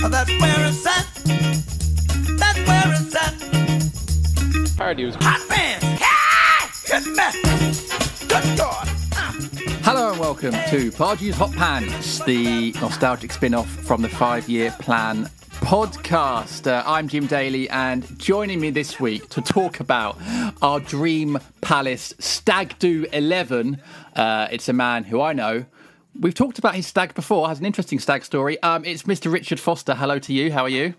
That's where it's at. That's where it's at. party was Hot pants. Yeah! Hit me. Good God. Hello and welcome to Pardew's Hot Pants, the nostalgic spin off from the five year plan podcast. Uh, I'm Jim Daly, and joining me this week to talk about our Dream Palace Stag Do 11, uh, it's a man who I know. We've talked about his stag before, has an interesting stag story. Um, it's Mr. Richard Foster. Hello to you. How are you?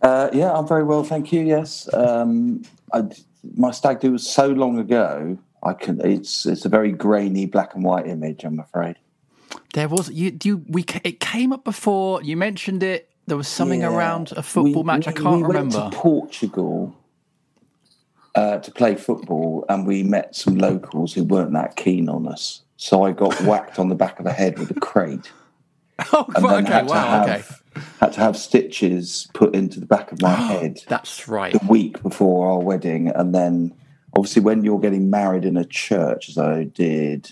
Uh, yeah, I'm very well, thank you. Yes, um, I, my stag do was so long ago. I can. It's it's a very grainy black and white image. I'm afraid. There was you. You we it came up before. You mentioned it. There was something Yeah. around a football We- match. I can't we remember. Went to Portugal uh, to play football, and we met some locals who weren't that keen on us. So I got whacked on the back of the head with a crate, oh, and then okay. had to Wow. have Okay. had to have stitches put into the back of my head. That's right. the week before our wedding, and then obviously when you're getting married in a church, as I did,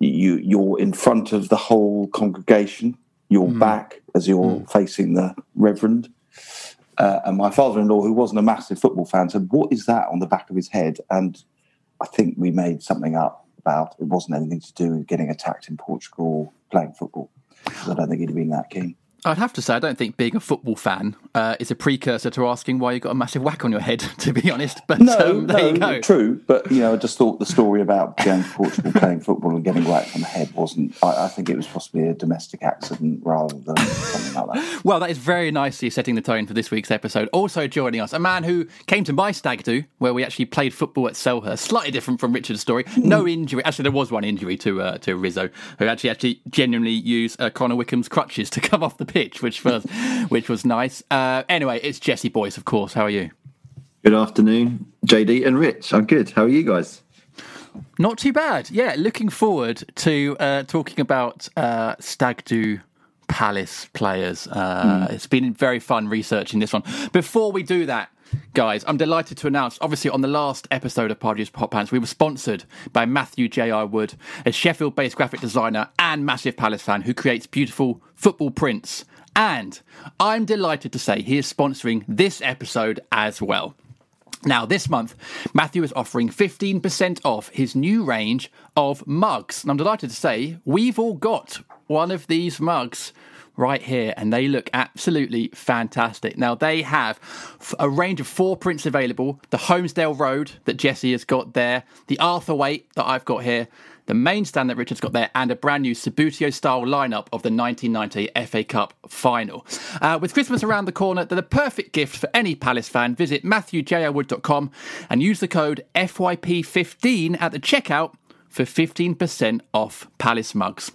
you you're in front of the whole congregation. You're back as you're facing the reverend. Uh, and my father-in-law, who wasn't a massive football fan, said, "What is that on the back of his head?" And I think we made something up about it wasn't anything to do with getting attacked in Portugal playing football. 'Cause I don't think he'd have been that keen. I'd have to say, I don't think being a football fan uh, is a precursor to asking why you got a massive whack on your head, to be honest. But No, um, there no, you go. true. But you know, I just thought the story about going to Portugal playing football and getting whacked on the head wasn't. I, I think it was possibly a domestic accident rather than something like that. Well, that is very nicely setting the tone for this week's episode. Also joining us, a man who came to my stag do, where we actually played football at Selhurst. Slightly different from Richard's story. No injury. Actually, there was one injury to uh, to Rizzo, who actually actually genuinely used uh, Connor Wickham's crutches to come off the pitch, which was which was nice. Uh, anyway, it's Jesse Boyce, of course. How are you? Good afternoon, JD and Rich. I'm good. How are you guys? Not too bad. Yeah, looking forward to uh, talking about uh, Stag Do Palace players. Uh, It's been very fun researching this one. Before we do that, guys, I'm delighted to announce. Obviously, on the last episode of Pardew's Pop Pants, we were sponsored by Matthew J.I. Wood, a Sheffield-based graphic designer and massive Palace fan who creates beautiful football prints. And I'm delighted to say he is sponsoring this episode as well. Now, this month, Matthew is offering 15% off his new range of mugs. And I'm delighted to say we've all got one of these mugs right here, and they look absolutely fantastic. Now, they have a range of four prints available the Holmesdale Road that Jesse has got there, the Arthur Waite that I've got here, the main stand that Richard's got there, and a brand new Subbuteo style lineup of the 1990 FA Cup final. Uh, with Christmas around the corner, they're the perfect gift for any Palace fan. Visit MatthewJwood.com and use the code FYP15 at the checkout for 15% off Palace mugs.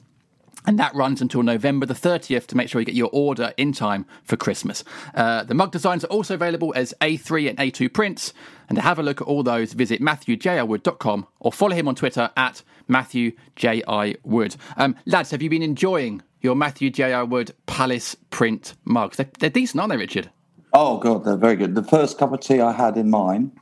And that runs until November the 30th to make sure you get your order in time for Christmas. Uh, the mug designs are also available as A3 and A2 prints. And to have a look at all those, visit MatthewJIwood.com or follow him on Twitter at MatthewJIwood. Um, lads, have you been enjoying your Matthew J.I. Wood Palace print mugs? They're, they're decent, aren't they, Richard? Oh god, they're very good. The first cup of tea I had in mine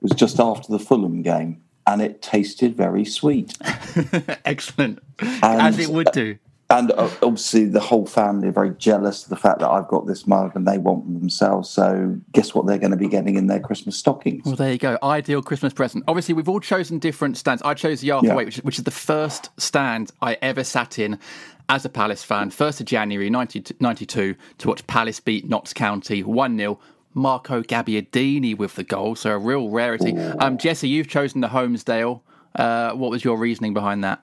was just after the Fulham game, and it tasted very sweet. Excellent. And- As it would do. And uh, obviously, the whole family are very jealous of the fact that I've got this mug and they want them themselves. So, guess what they're going to be getting in their Christmas stockings? Well, there you go. Ideal Christmas present. Obviously, we've all chosen different stands. I chose the Arthur Yeah. Waite, which, which is the first stand I ever sat in as a Palace fan. 1st of January 1992 to watch Palace beat Notts County 1 0. Marco Gabbiadini with the goal, so a real rarity. Um, Jesse, you've chosen the Holmesdale. Uh, what was your reasoning behind that?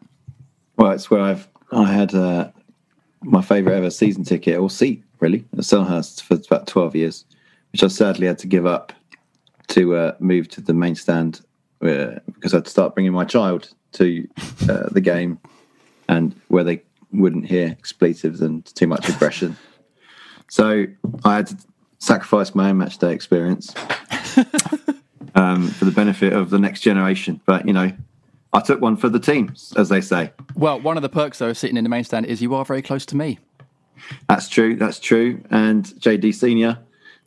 Well, it's where I've I had uh, my favourite ever season ticket or seat really at Selhurst for about twelve years, which I sadly had to give up to uh, move to the main stand uh, because I had to start bringing my child to uh, the game, and where they wouldn't hear expletives and too much aggression. so I had to sacrifice my own match day experience um, for the benefit of the next generation. But you know, I took one for the team, as they say. Well, one of the perks though of sitting in the main stand is you are very close to me. That's true. That's true. And JD Senior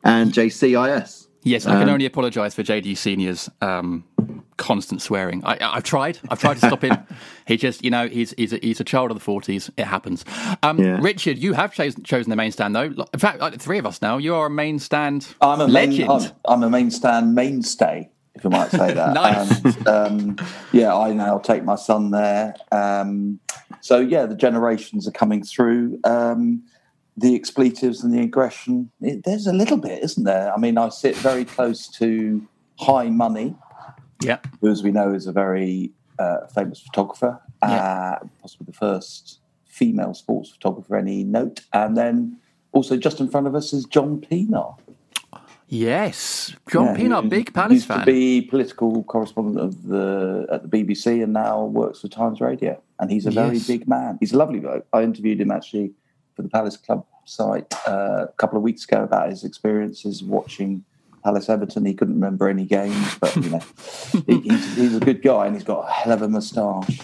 and JCIS. Yes, I can Um, only apologise for JD Senior's um, constant swearing. I, I've tried. I've tried to stop him. he just, you know, he's he's a, he's a child of the forties. It happens. Um, Yeah. Richard, you have chosen, chosen the main stand though. In fact, like the three of us now, you are a main stand I'm a main, legend. I'm, I'm a main stand mainstay, if you might say that. Nice. And, um, yeah, I now take my son there. Um, so yeah, the generations are coming through. Um, the expletives and the aggression. It, there's a little bit, isn't there? I mean, I sit very close to Hy Money, yeah, who, as we know, is a very uh, famous photographer, Yeah. uh, possibly the first female sports photographer any note. And then also just in front of us is John Pienaar. yes, John Yeah, Pienaar, big Palace used fan. to be political correspondent of the at the BBC and now works for Times Radio. And he's a very Yes. big man. He's a lovely guy. I interviewed him actually for the Palace Club site uh, a couple of weeks ago about his experiences watching Palace Everton. He couldn't remember any games, but you know, he, he's, he's a good guy and he's got a hell of a moustache.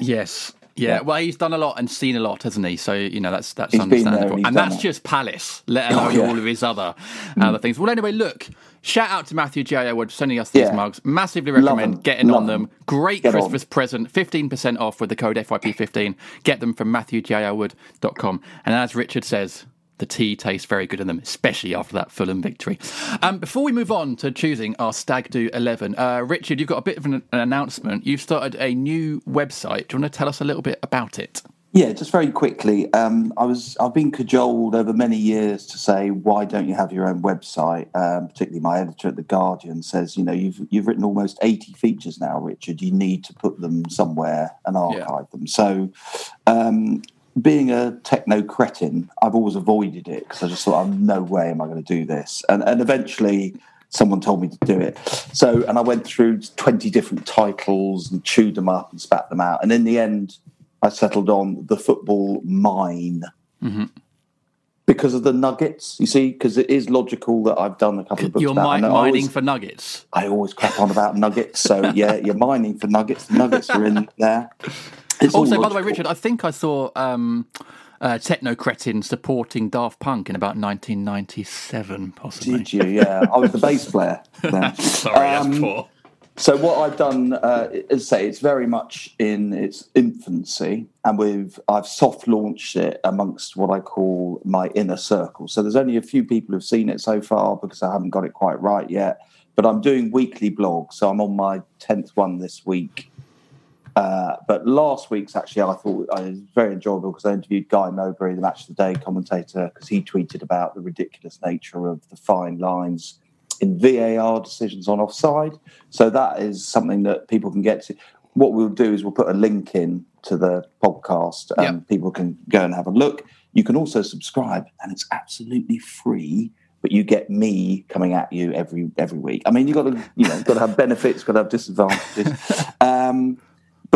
Yes. Yeah. Yeah. well, he's done a lot and seen a lot, hasn't he? So you know that's that's He's understandable, and and that's it. just Palace, let alone Oh, yeah. Mm. all of his other other things. Well, anyway, look, shout out to Matthew J. Wood sending us these Yeah. mugs. Massively recommend getting Love on them. them. Great Get on. Christmas present, fifteen percent off with the code FYP15. Get them from MatthewJwood.com. And as Richard says. The tea tastes very good in them, especially after that Fulham victory. Um, before we move on to choosing our Stag Do 11, uh, Richard, you've got a bit of an, an announcement. You've started a new website. Do you want to tell us a little bit about it? Yeah, just very quickly. Um, I was I've been cajoled over many years to say why don't you have your own website? Um, particularly my editor at the Guardian says, you know, you've you've written almost eighty features now, Richard. You need to put them somewhere and archive them. So, um, being a techno cretin, I've always avoided it because I just thought, "I'm no way am I going to do this. And and eventually. Someone told me to do it. So, and I went through 20 different titles and chewed them up and spat them out. And in the end, I settled on the football mine mm-hmm. because of the nuggets. You see, because it is logical that I've done a couple of books You're about. mi- mining always, for nuggets. I always crap on about nuggets. So yeah, you're mining for nuggets. The nuggets are in there. It's Also, by the way. Richard, I think I saw um, uh, Techno Cretin supporting Daft Punk in about 1997, possibly. Did you? Yeah, I was the bass player. Then. Sorry, Um, that's poor. So what I've done, uh, is say, it's very much in its infancy, and we've I've soft launched it amongst what I call my inner circle. So there's only a few people who've seen it so far because I haven't got it quite right yet. But I'm doing weekly blogs, so I'm on my tenth one this week. Uh, but last week's actually I thought uh, it was very enjoyable because I interviewed Guy Mowbray, the Match of the Day commentator, because he tweeted about the ridiculous nature of the fine lines in VAR decisions on offside. So that is something that people can get to. What we'll do is we'll put a link in to the podcast and Yeah. people can go and have a look. You can also subscribe and it's absolutely free. But you get me coming at you every every week. I mean, you've got to you know got to have benefits, got to have disadvantages. um,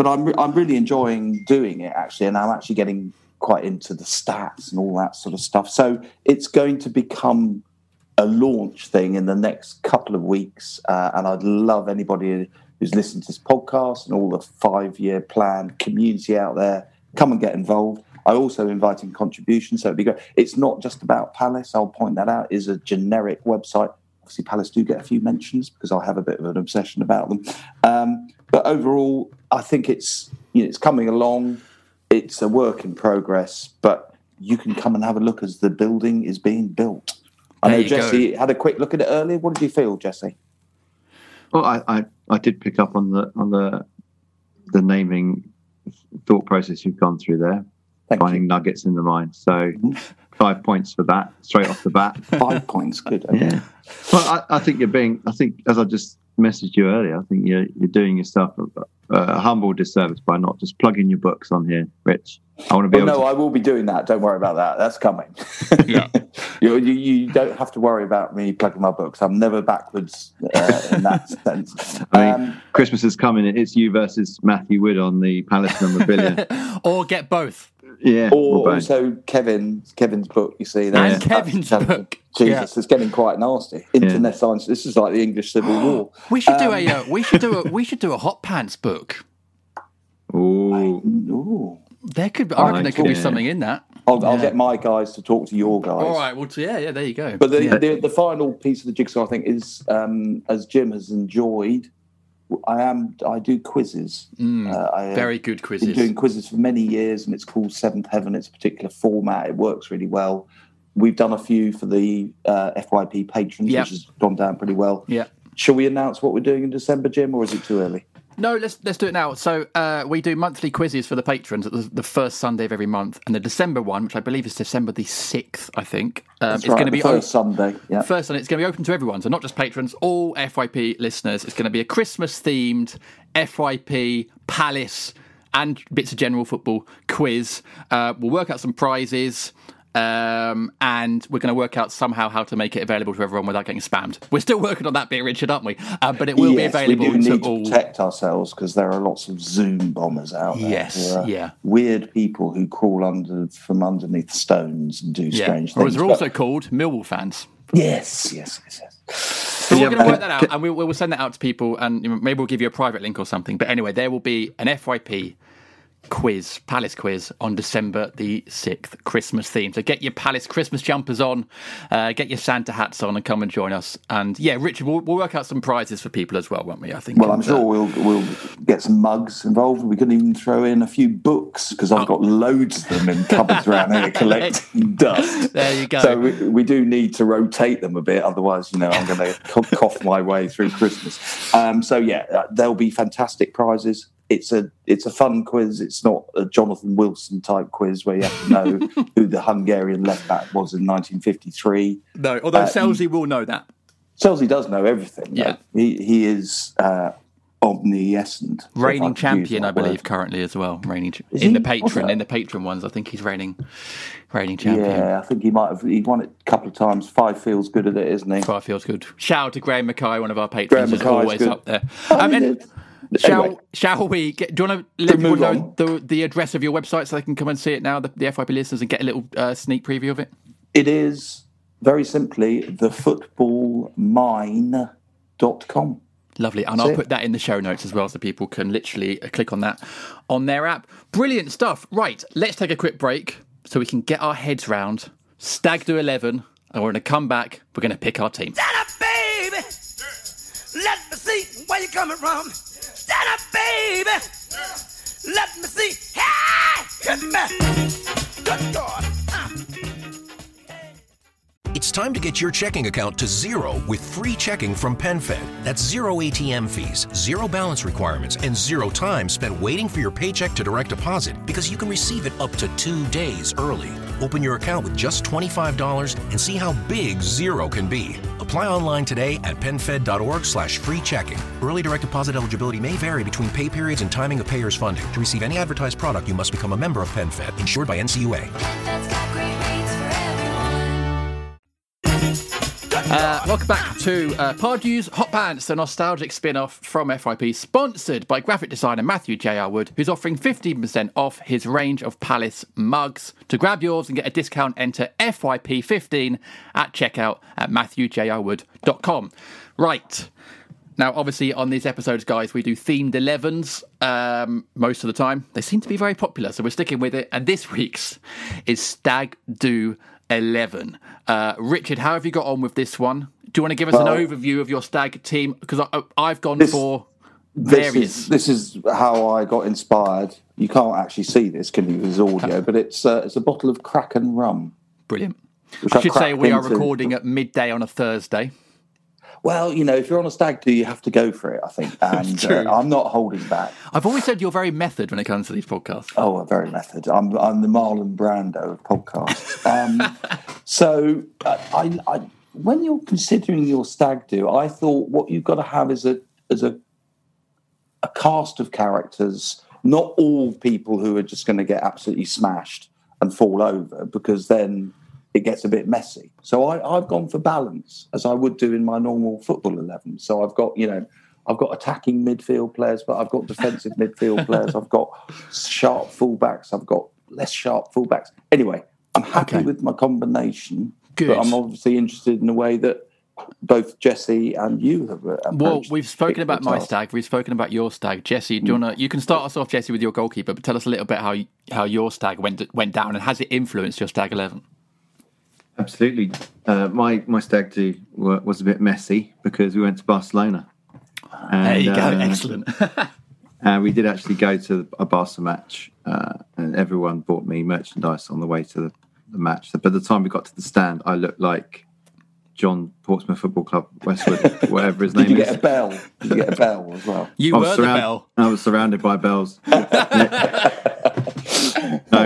but I'm re- I'm really enjoying doing it actually, and I'm actually getting quite into the stats and all that sort of stuff. So it's going to become a launch thing in the next couple of weeks, uh, and I'd love anybody who's listened to this podcast and all the five year plan community out there come and get involved. I also inviting contributions, so it'd be great. It's not just about Palace. I'll point that out. Is a generic website. Obviously, Palace do get a few mentions because I have a bit of an obsession about them. Um, but overall, I think it's you know it's coming along. It's a work in progress, but you can come and have a look as the building is being built. I There know you go. Jesse had a quick look at it earlier. What did you feel, Jesse? Well, I, I, I did pick up on the on the the naming thought process you've gone through there, Thank finding you. nuggets in the mind. So mm-hmm. five points for that straight off the bat. Five points, good. okay. Yeah. Well, I, I think you're being. I think as I just messaged you earlier, I think you're you're doing yourself a, a humble disservice by not just plugging your books on here, Rich. I want to be Well, able no, to. I will be doing that. Don't worry about that. That's coming. Yeah. you, you, you don't have to worry about me plugging my books. I'm never backwards uh, in that sense. I mean, Um, Christmas is coming. It's you versus Matthew Wood on the Palace memorabilia. or get both. Yeah. or we'll also Kevin, Kevin's book. You see, And that's- Kevin's that's- book. Jesus, it's getting quite nasty. Internet science. This is like the English Civil War. We should do Um, a uh, we should do a we should do a hot pants book. Ooh. Ooh. There could be, I reckon there could be yeah. something in that. I'll, I'll get my guys to talk to your guys. All right, well, yeah, yeah, there you go. But the, Yeah. the the final piece of the jigsaw, I think, is um, as Jim has enjoyed. I am. I do quizzes. Uh, I, uh, very good quizzes. been doing quizzes for many years, and it's called Seventh Heaven. It's a particular format. It works really well. We've done a few for the uh, FYP patrons, Yep. which has gone down pretty well. Yeah. Shall we announce what we're doing in December, Jim, or is it too early? No, let's let's do it now. So uh, we do monthly quizzes for the patrons at the, the first Sunday of every month, and the December one, which I believe is December the sixth, I think, um, is right, going to be first Sunday. Yeah. First, and it's going to be open to everyone, so not just patrons, all FYP listeners. It's going to be a Christmas themed FYP Palace and bits of general football quiz. Uh, we'll work out some prizes. Um, and we're going to work out somehow how to make it available to everyone without getting spammed. We're still working on that bit, Richard, aren't we? Uh, but it will yes, be available we do to need all. to protect ourselves because there are lots of Zoom bombers out there. Yes, yeah. Weird people who crawl under from underneath stones and do yeah. strange Or things. as they're But- also called, Millwall fans. yes, yes, yes, yes. So we're going to work that out, and we, we'll send that out to people, and maybe we'll give you a private link or something. But anyway, there will be an FYP quiz, Palace quiz, on December the sixth, Christmas theme. So get your Palace Christmas jumpers on, uh, get your Santa hats on, and come and join us. And yeah, Richard, we'll, we'll work out some prizes for people as well, won't we? I think. Well, I'm sure uh, we'll we'll get some mugs involved. We can even throw in a few books because Oh. I've got loads of them in cupboards around here collecting dust. There you go. So we, we do need to rotate them a bit, otherwise, you know, I'm going to cough my way through Christmas. Um, so yeah, uh, there'll be fantastic prizes. It's a it's a fun quiz. It's not a Jonathan Wilson type quiz where you have to know who the Hungarian left back was in 1953. no, although uh, Selzy will know that. Chelsea does know everything. though. Yeah. he he is uh, omniscient. Reigning champion, I believe, word. currently as well. Reigning Is in he? the patron, in the patron ones, I think he's reigning, reigning champion. Yeah, I think he might have. He won it a couple of times. Five feels good at it, isn't he? Five feels good. Shout out to Graham Mackay, one of our patrons, who's Mackay's always good. up there. Um, and. Shall Anyway. shall we? Get, do you want to let people know the, the address of your website so they can come and see it now, the, the FYP listeners, and get a little uh, sneak preview of it? It is very simply thefootballmine.com. Lovely, and That's I'll it. put that in the show notes as well, so people can literally uh, click on that on their app. Brilliant stuff. Right, let's take a quick break so we can get our heads round Stag Do Eleven, and we're going to come back. We're going to pick our team. Stand up, baby. Let me see where you coming from. Stand up, baby. Let me see. Hey, hit me. Good God. It's time to get your checking account to zero with free checking from PenFed. That's zero ATM fees, zero balance requirements, and zero time spent waiting for your paycheck to direct deposit because you can receive it up to two days early. Open your account with just $25 and see how big zero can be. Apply online today at penfed.org slash free checking. Early direct deposit eligibility may vary between pay periods and timing of payer's funding. To receive any advertised product, you must become a member of PenFed, insured by NCUA. Uh, welcome back to uh, Pardew's Hot Pants, the nostalgic spin off from FYP, sponsored by graphic designer Matthew J.I. Wood, who's offering 15% off his range of Palace mugs. To grab yours and get a discount, enter FYP15 at checkout at MatthewJIWood.com. Right. Now, obviously, on these episodes, guys, we do themed 11s um, most of the time. They seem to be very popular, so we're sticking with it. And this week's is Stag Do 11. Uh, Richard, how have you got on with this one? Do you want to give us an overview of your Stag team? Because I've gone This- for This various. is, this is how I got inspired. You can't actually see this, can you? It's audio, but it's uh, it's a bottle of Kraken rum. Brilliant. I I should say we are recording at midday on a Thursday. Well, you know, if you're on a stag do, you have to go for it. I think, and uh, I'm not holding back. I've always said you're very method when it comes to these podcasts. Oh, a very method. I'm I'm the Marlon Brando of podcasts. Um, so uh, I, I, when you're considering your stag do, I thought what you've got to have is a is a a cast of characters, not all people who are just going to get absolutely smashed and fall over, because then it gets a bit messy. So I, I've gone for balance, as I would do in my normal football eleven. So I've got you know. I've got attacking midfield players, but I've got defensive midfield players. I've got sharp fullbacks. I've got less sharp fullbacks. Anyway, I'm happy Okay. with my combination, Good. but I'm obviously interested in the way that both Jesse and you have. uh, Well, we've spoken about my stag. We've spoken about your stag, Jesse. Do you wanna? You can start us off, Jesse, with your goalkeeper, but tell us a little bit how how your stag went went down, and has it influenced your stag eleven? Absolutely. Uh, my my stag do was a bit messy because we went to Barcelona. And, There you go. uh, Excellent. And we did actually go to a Barca match, uh, and everyone bought me merchandise on the way to the, the match. By the time we got to the stand, I looked like John Portsmouth Football Club, Westwood, whatever his Did name you is. get a bell? Did you get a bell as well? You I were was, the surround- bell. I was surrounded by bells. no,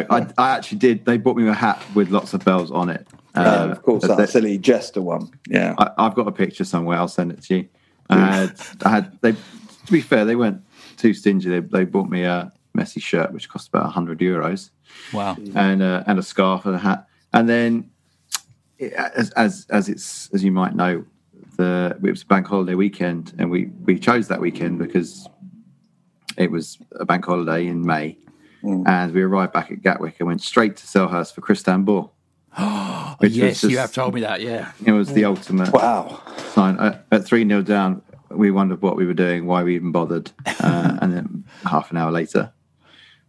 I, I actually did. They bought me a hat with lots of bells on it. Uh, Uh, of course, but that silly jester one. Yeah. I, I've got a picture somewhere. I'll send it to you. I had, I had they. To be fair, they weren't too stingy. They, they bought me a Messi shirt, which cost about hundred euros, Wow. and uh, and a scarf and a hat. And then, it- as as as it's as you might know, the it was a bank holiday weekend, and we we chose that weekend because it was a bank holiday in May, and we arrived back at Gatwick and went straight to Selhurst for Crystanbul. which was yes, you have told me that. Yeah. It was the ultimate Wow. sign. At, at 3 0 down, we wondered what we were doing, why we even bothered. Uh, and then half an hour later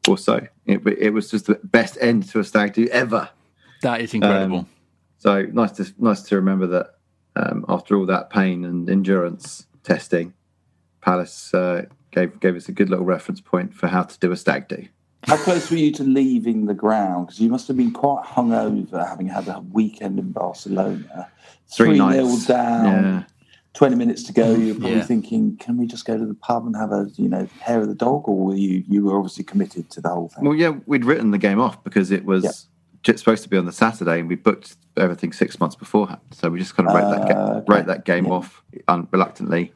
or so, it, it was just the best end to a stag do ever. That is incredible. Um, So nice to nice to remember that um, after all that pain and endurance testing, Palace uh, gave gave us a good little reference point for how to do a stag do. How close were you to leaving the ground? Because you must have been quite hungover, having had a weekend in Barcelona. Three Three nights. nil down. Yeah. Twenty minutes to go. You're probably Yeah. thinking, "Can we just go to the pub and have a you know hair of the dog?" Or were you you were obviously committed to the whole thing? Well, yeah, we'd written the game off because it was Yep. just supposed to be on the Saturday, and we booked everything six months beforehand. So we just kind of wrote that Uh, ga- okay. wrote that game Yeah. off un- reluctantly,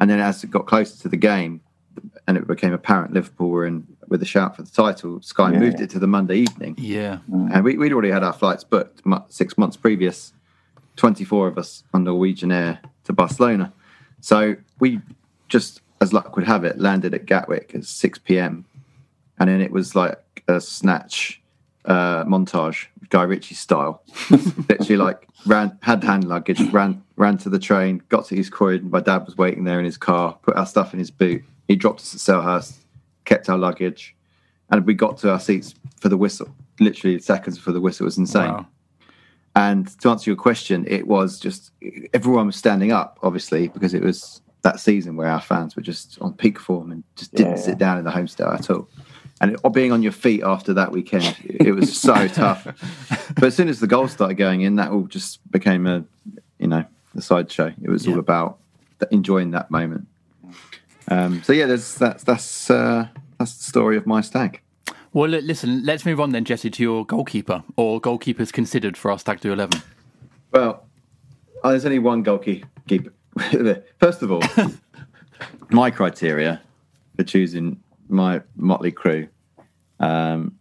and then as it got closer to the game, and it became apparent Liverpool were in with a shout for the title, Sky Yeah, moved yeah. it to the Monday evening, Yeah. and we, we'd already had our flights booked six months previous. Twenty four of us on Norwegian Air to Barcelona, so we just as luck would have it landed at Gatwick at six p.m and then it was like a snatch uh, montage, Guy Ritchie style. Literally, like ran had hand luggage, ran ran to the train, got to East Croydon. My dad was waiting there in his car, put our stuff in his boot. He dropped us at Selhurst, kept our luggage, and we got to our seats for the whistle. Literally seconds before the whistle It was insane. Wow. And to answer your question, it was just everyone was standing up, obviously, because it was that season where our fans were just on peak form and just didn't Yeah, sit down in the Holmesdale at all. And it, being on your feet after that weekend, it, it was so tough. But as soon as the goals started going in, that all just became a, you know, a sideshow. It was all about enjoying that moment. Um, so yeah, there's that's that's uh, that's the story of my stag. Well, listen. Let's move on then, Jesse, to your goalkeeper or goalkeepers considered for our stag do eleven. Well, oh, there's only one goalkeeper. First of all, my criteria for choosing my motley crew. Um,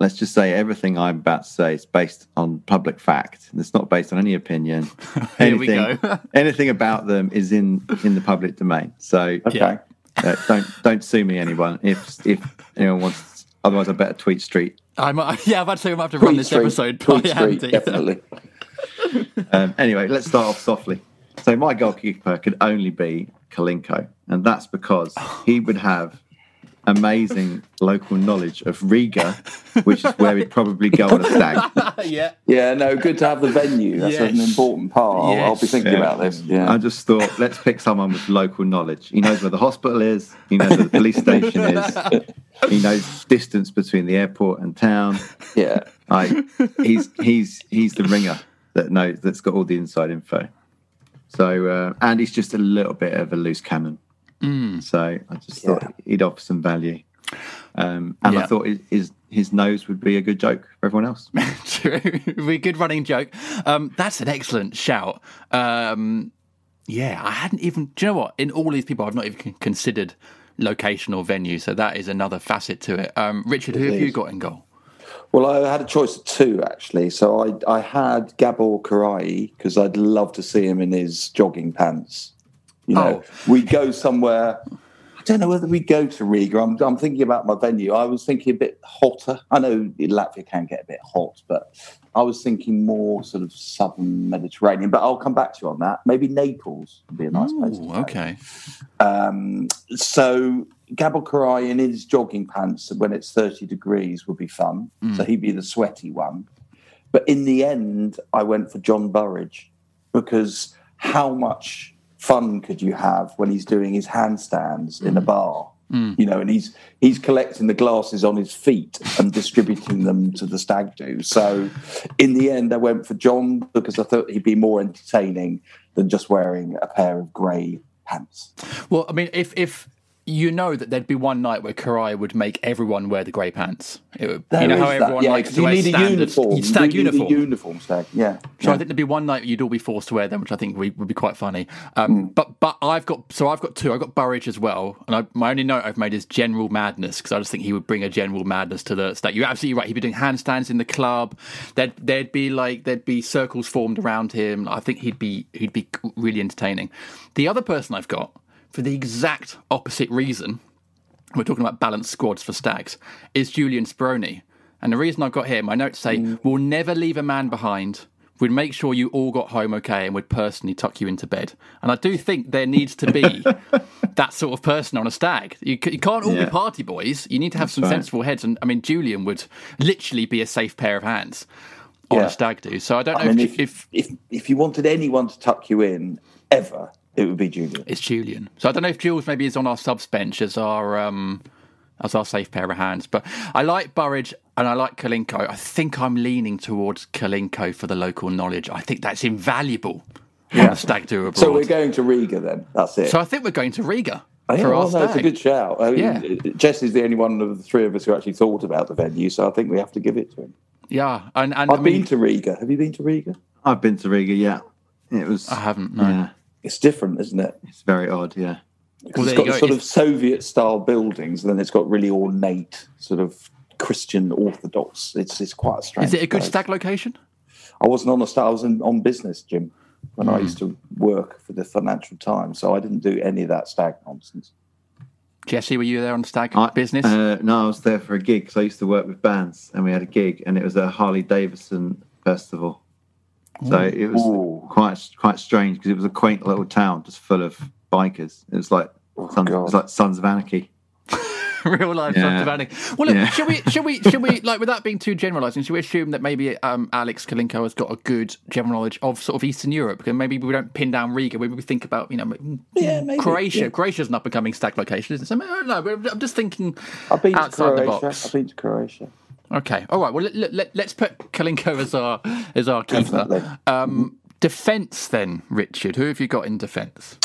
let's just say everything I'm about to say is based on public fact. It's not based on any opinion. Here we anything, go. anything about them is in in the public domain. So Okay. Yeah. uh, don't don't sue me, anyone. If if anyone wants, otherwise I better tweet street. I'm, yeah, I'm about to say I'm about to run Tweet this Street, episode Tweet by Street, Andy. definitely. Um, anyway, let's start off softly. So my goalkeeper could only be Kolinko, and that's because he would have amazing local knowledge of Riga, which is where he'd probably go on a stag. yeah. Yeah, no, good to have the venue. That's an important part. I'll, I'll be thinking Yeah. about this. Yeah. I just thought, let's pick someone with local knowledge. He knows where the hospital is. He knows where the police station is. He knows distance between the airport and town. yeah. Like he's he's he's the ringer that knows that's got all the inside info. So uh, and he's just a little bit of a loose cannon. Mm. So I just thought he'd offer some value. Um, and Yeah. I thought his, his his nose would be a good joke for everyone else. True. It'd be a good running joke. Um, that's an excellent shout. Um, yeah, I hadn't even. Do you know what? In all these people, I've not even considered location or venue. So that is another facet to it. Um, Richard, who It have you got in goal? Well, I had a choice of two actually. So I I had Gabor Kiraly because I'd love to see him in his jogging pants. You know, we go somewhere. I don't know whether we go to Riga. I'm, I'm thinking about my venue. I was thinking a bit hotter. I know Latvia can get a bit hot, but I was thinking more sort of southern Mediterranean. But I'll come back to you on that. Maybe Naples would be a nice place. To Ooh, go. okay. Um, so Gabor Kiraly in his jogging pants when it's 30 degrees would be fun. So he'd be the sweaty one. But in the end, I went for John Burridge because how much fun could you have when he's doing his handstands in a mm. bar? Mm. You know, and he's he's collecting the glasses on his feet and distributing them to the stag do. So, in the end, I went for John because I thought he'd be more entertaining than just wearing a pair of grey pants. Well, I mean, if if you know that there'd be one night where Kiraly would make everyone wear the grey pants. It would, you know how that. everyone yeah, likes to you wear need a standard uniform. stag you uniform. a uniform stag. Yeah. So I think there'd be one night you'd all be forced to wear them, which I think would, be quite funny. Um, But but I've got so I've got two. I've got Burridge as well, and I, my only note I've made is general madness because I just think he would bring a general madness to the stag. You're absolutely right. He'd be doing handstands in the club. There'd there'd be like there'd be circles formed around him. I think he'd be he'd be really entertaining. The other person I've got for the exact opposite reason we're talking about balanced squads for stags, is Julian Speroni. And the reason I've got here, my notes say, mm. we'll never leave a man behind. We'd make sure you all got home okay and we'd personally tuck you into bed. And I do think there needs to be that sort of person on a stag. You, you can't all Yeah. be party boys. You need to have some right. sensible heads. And I mean, Julian would literally be a safe pair of hands on Yeah. a stag do. So I don't know I mean, if, if, if if you wanted anyone to tuck you in ever, it would be Julian. it's Julian. So I don't know if Jules maybe is on our subs bench as our um, as our safe pair of hands. But I like Burridge and I like Kolinko. I think I'm leaning towards Kolinko for the local knowledge. I think that's invaluable. Yeah, stag do abroad. So we're going to Riga then. That's it. So I think we're going to Riga Oh, yeah, for our well, no, it's a good shout. I mean, Yeah. Jess is the only one of the three of us who actually thought about the venue, so I think we have to give it to him. Yeah, and, and I've I mean, been to Riga. Have you been to Riga? I've been to Riga. Yeah, it was. I haven't. No. Yeah, It's different, isn't it? it's very odd. Yeah, Because Well, it's there got you go. sort of If- Soviet style buildings, and then it's got really ornate sort of Christian Orthodox. It's it's quite a strange. Is it a good place. stag location? I wasn't on a stag. I was in, on business, Jim, when Hmm. I used to work for the Financial Times. So I didn't do any of that stag nonsense. Jesse, were you there on stag I- business? Uh, no, I was there for a gig because I used to work with bands, and we had a gig, and it was a Harley Davidson festival. So it was Ooh. quite quite strange because it was a quaint little town just full of bikers. It was like Sons, it was like Sons of Anarchy. Real life Yeah. Sons of Anarchy. Well, look, Yeah. should we, should we, should we, like, without being too generalising, should we assume that maybe um, Alex Kolinko has got a good general knowledge of sort of Eastern Europe? Because maybe we don't pin down Riga. Maybe we think about, you know, Yeah, maybe, Croatia. yeah. Croatia's an up and coming stag location, isn't it? So, I don't know. but I'm just thinking I've been to outside the Croatia. box. I've been to Croatia. Okay. All right. Well, let, let, let's put Kolinko as our as our keeper. Um, defence, then, Richard. Who have you got in defence?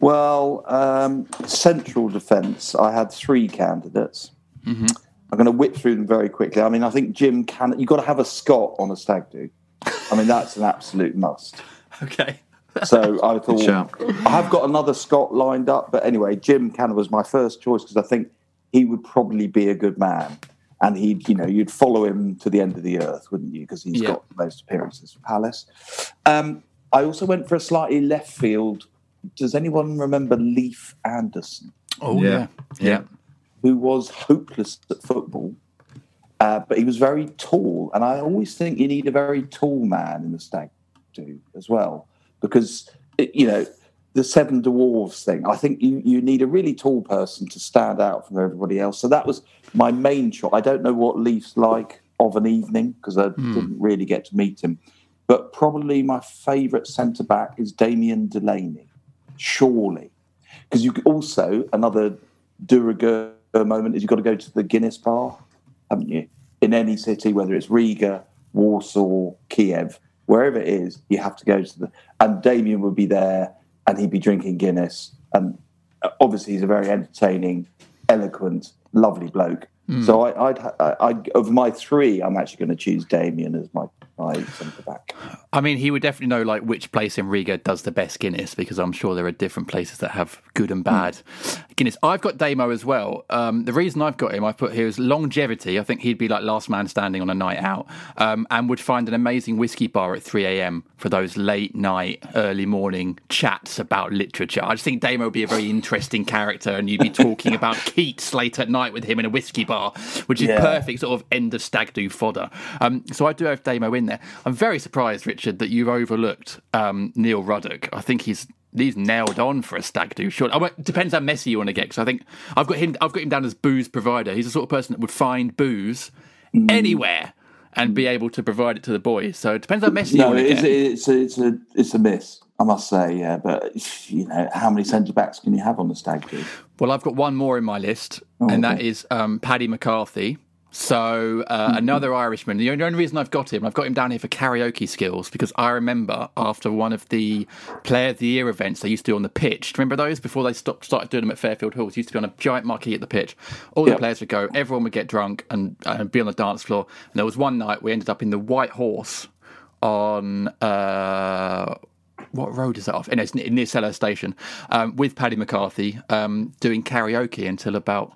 Well, um, central defence. I had three candidates. Mm-hmm. I'm going to whip through them very quickly. I mean, I think Jim can. You've got to have a Scot on a stag do. I mean, that's an absolute must. Okay. So I thought. I have got another Scot lined up, but anyway, Jim Cannon was my first choice because I think he would probably be a good man, and he'd you know you'd follow him to the end of the earth, wouldn't you? Because he's Yeah. got the most appearances for Palace. Um, I also went for a slightly left field. Does anyone remember Leif Andersen, Oh Yeah. yeah. Yeah. who was hopeless at football? Uh, but he was very tall, and I always think you need a very tall man in the stag do as well, because it, you know the seven dwarves thing. I think you you need a really tall person to stand out from everybody else. So that was my main shot. I don't know what Leif's like of an evening because I hmm. didn't really get to meet him, but probably my favourite centre back is Damien Delaney, surely, because you also another de rigueur moment is you've got to go to the Guinness bar, haven't you? In any city, whether it's Riga, Warsaw, Kiev, wherever it is, you have to go to the. And Damien would be there, and he'd be drinking Guinness, and uh, obviously he's a very entertaining, eloquent, lovely bloke. So I, I'd, I, I'd of my three, I'm actually going to choose Damien as my my centre back. I mean, he would definitely know like which place in Riga does the best Guinness because I'm sure there are different places that have good and bad Guinness. I've got Damo as well. Um, the reason I've got him, I put here is longevity. I think he'd be like last man standing on a night out, um, and would find an amazing whiskey bar at 3 a.m. for those late night, early morning chats about literature. I just think Damo would be a very interesting character, and you'd be talking about Keats late at night with him in a whiskey bar, which is Yeah. perfect sort of end of stag do fodder. Um, so I do have Damo in there. I'm very surprised, Richard, that you've overlooked um, Neil Ruddock. I think he's he's nailed on for a stag do. Sure, oh, it depends how messy you want to get. Because I think I've got him. I've got him down as booze provider. He's the sort of person that would find booze anywhere and be able to provide it to the boys. So it depends how messy you No, want to it's, get. it's a, it's a it's a miss, I must say. Yeah, but you know, how many centre backs can you have on the stag do? Well, I've got one more in my list, Oh, and that okay. is um, Paddy McCarthy. So uh, another Irishman. The only reason I've got him, I've got him down here for karaoke skills because I remember after one of the Player of the Year events they used to do on the pitch. Do you remember those before they stopped started doing them at Fairfield Halls? Used to be on a giant marquee at the pitch. All the players would go, everyone would get drunk and, and be on the dance floor. And there was one night we ended up in the White Horse on. Uh, what road is that off? And it's near, near Cellar Station um, with Paddy McCarthy um, doing karaoke until about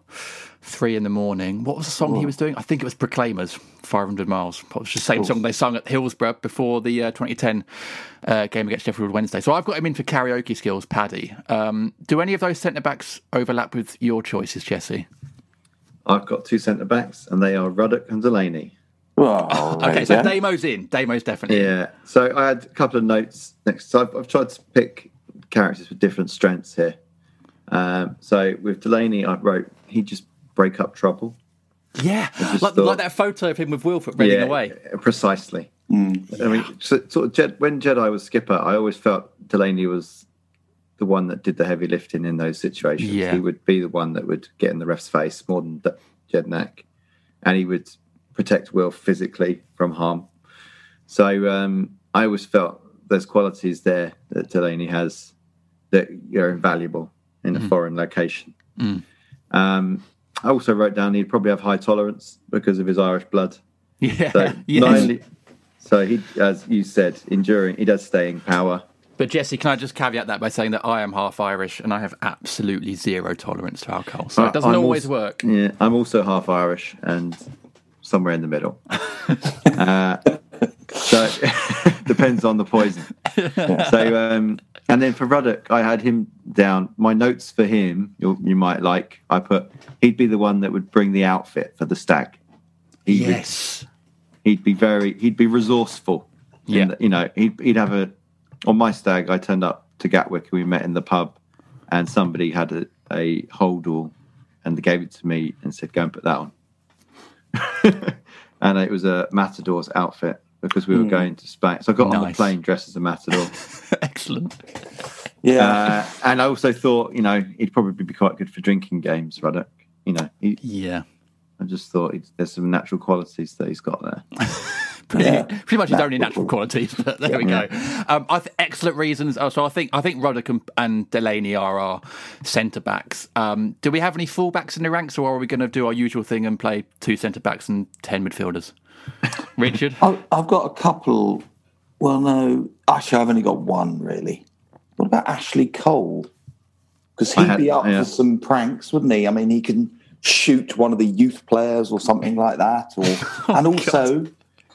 three in the morning. What was the song he was doing? I think it was Proclaimers, 500 Miles. It was the same song they sung at Hillsborough before the uh, 2010 uh, game against Sheffield Wednesday. So I've got him in for karaoke skills, Paddy. Um, do any of those centre backs overlap with your choices, Jesse? I've got two centre backs, and they are Ruddock and Delaney. Oh, Okay, so go. Damo's in. Damo's definitely. Yeah. So I had a couple of notes next. So I've, I've tried to pick characters with different strengths here. Um, so with Delaney, I wrote he'd just break up trouble. Yeah, like, thought- like that photo of him with Wilfried running away. Precisely. I mean, so, sort of Jed, when Jedi was skipper, I always felt Delaney was the one that did the heavy lifting in those situations. Yeah. He would be the one that would get in the ref's face more than D- Jedinak, and he would protect Will physically from harm. So um, I always felt there's qualities there that Delaney has that are invaluable in a foreign location. Um, I also wrote down he'd probably have high tolerance because of his Irish blood. Yeah, So yes. only, so he, as you said, enduring. He does staying power. But Jesse, can I just caveat that by saying that I am half Irish and I have absolutely zero tolerance to alcohol, so it doesn't I'm always also- work. Yeah, I'm also half Irish and somewhere in the middle. uh, so depends on the poison. So um, and then for Ruddock, I had him down. My notes for him, you, you might like. I put he'd be the one that would bring the outfit for the stag. He would- Yes, he'd be very he'd be resourceful Yeah. That, you know he'd, he'd have a on my stag i turned up to gatwick and we met in the pub and somebody had a, a holdall and they gave it to me and said go and put that on and it was a matador's outfit because we were going to spain so i got on the plane dressed as a matador excellent. yeah, uh, and i also thought you know he'd probably be quite good for drinking games Ruddock. you know he, Yeah, i just thought he'd, there's some natural qualities that he's got there pretty, Yeah. pretty much his only natural qualities. But there we go. Um, I th- excellent reasons. Oh, so I think I think Ruddock and, and Delaney are our centre backs. Um, do we have any full backs in the ranks, or are we going to do our usual thing and play two centre backs and ten midfielders? Richard, I- I've got a couple. Well, no, actually, I've only got one really. What about Ashley Cole? Because he'd had- be up yeah. for some pranks, wouldn't he? I mean, he can shoot one of the youth players or something like that, or Oh, and also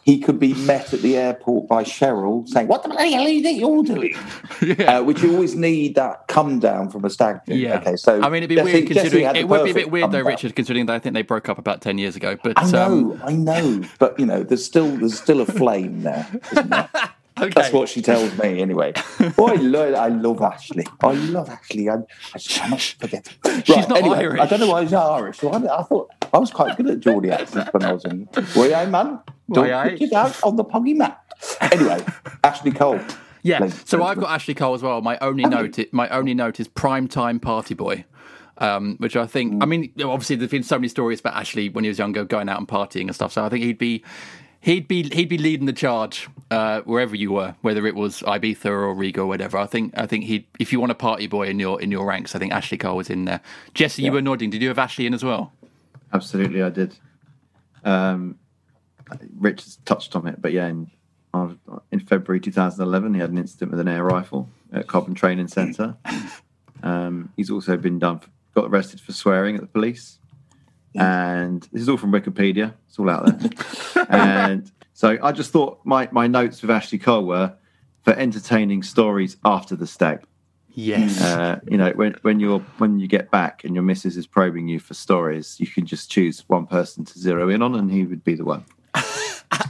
he could be met at the airport by Cheryl saying, "What the hell it you're doing?" uh, which you always need that come down from a stag do. yeah. Okay, so I mean, it'd be Jesse- weird considering it would be a bit weird though, come down. Richard, considering that I think they broke up about ten years ago. But I know, um, I know, but you know, there's still there's still a flame there, isn't there? okay. That's what she tells me anyway. Oh, I love, I love Ashley. I love Ashley. I, I just cannot forget. Right, She's not anyway, Irish. I don't know why she's not Irish. I, I thought I was quite good at Geordie accents when I was in. Why, I man? Don't aye? put it out on the poggy map. Anyway, Ashley Cole. Yeah. So I've got Ashley Cole as well. My only note, my only note is prime time party boy. Um, which I think, I mean, obviously there's been so many stories about Ashley when he was younger, going out and partying and stuff. So I think he'd be, he'd be he'd be leading the charge uh, wherever you were, whether it was Ibiza or Riga or whatever. I think I think he if you want a party boy in your in your ranks, I think Ashley Cole was in there. Jesse, you were nodding. Did you have Ashley in as well? Absolutely, I did. Um, Rich has touched on it, but yeah, in, uh, in February 2011, he had an incident with an air rifle at Cobham Training Centre. Um, he's also been done, for, got arrested for swearing at the police. And this is all from Wikipedia. It's all out there. and so I just thought my, my notes with Ashley Cole were for entertaining stories after the stag. Yes. Uh, you know, when when you're when you get back and your missus is probing you for stories, you can just choose one person to zero in on, and he would be the one.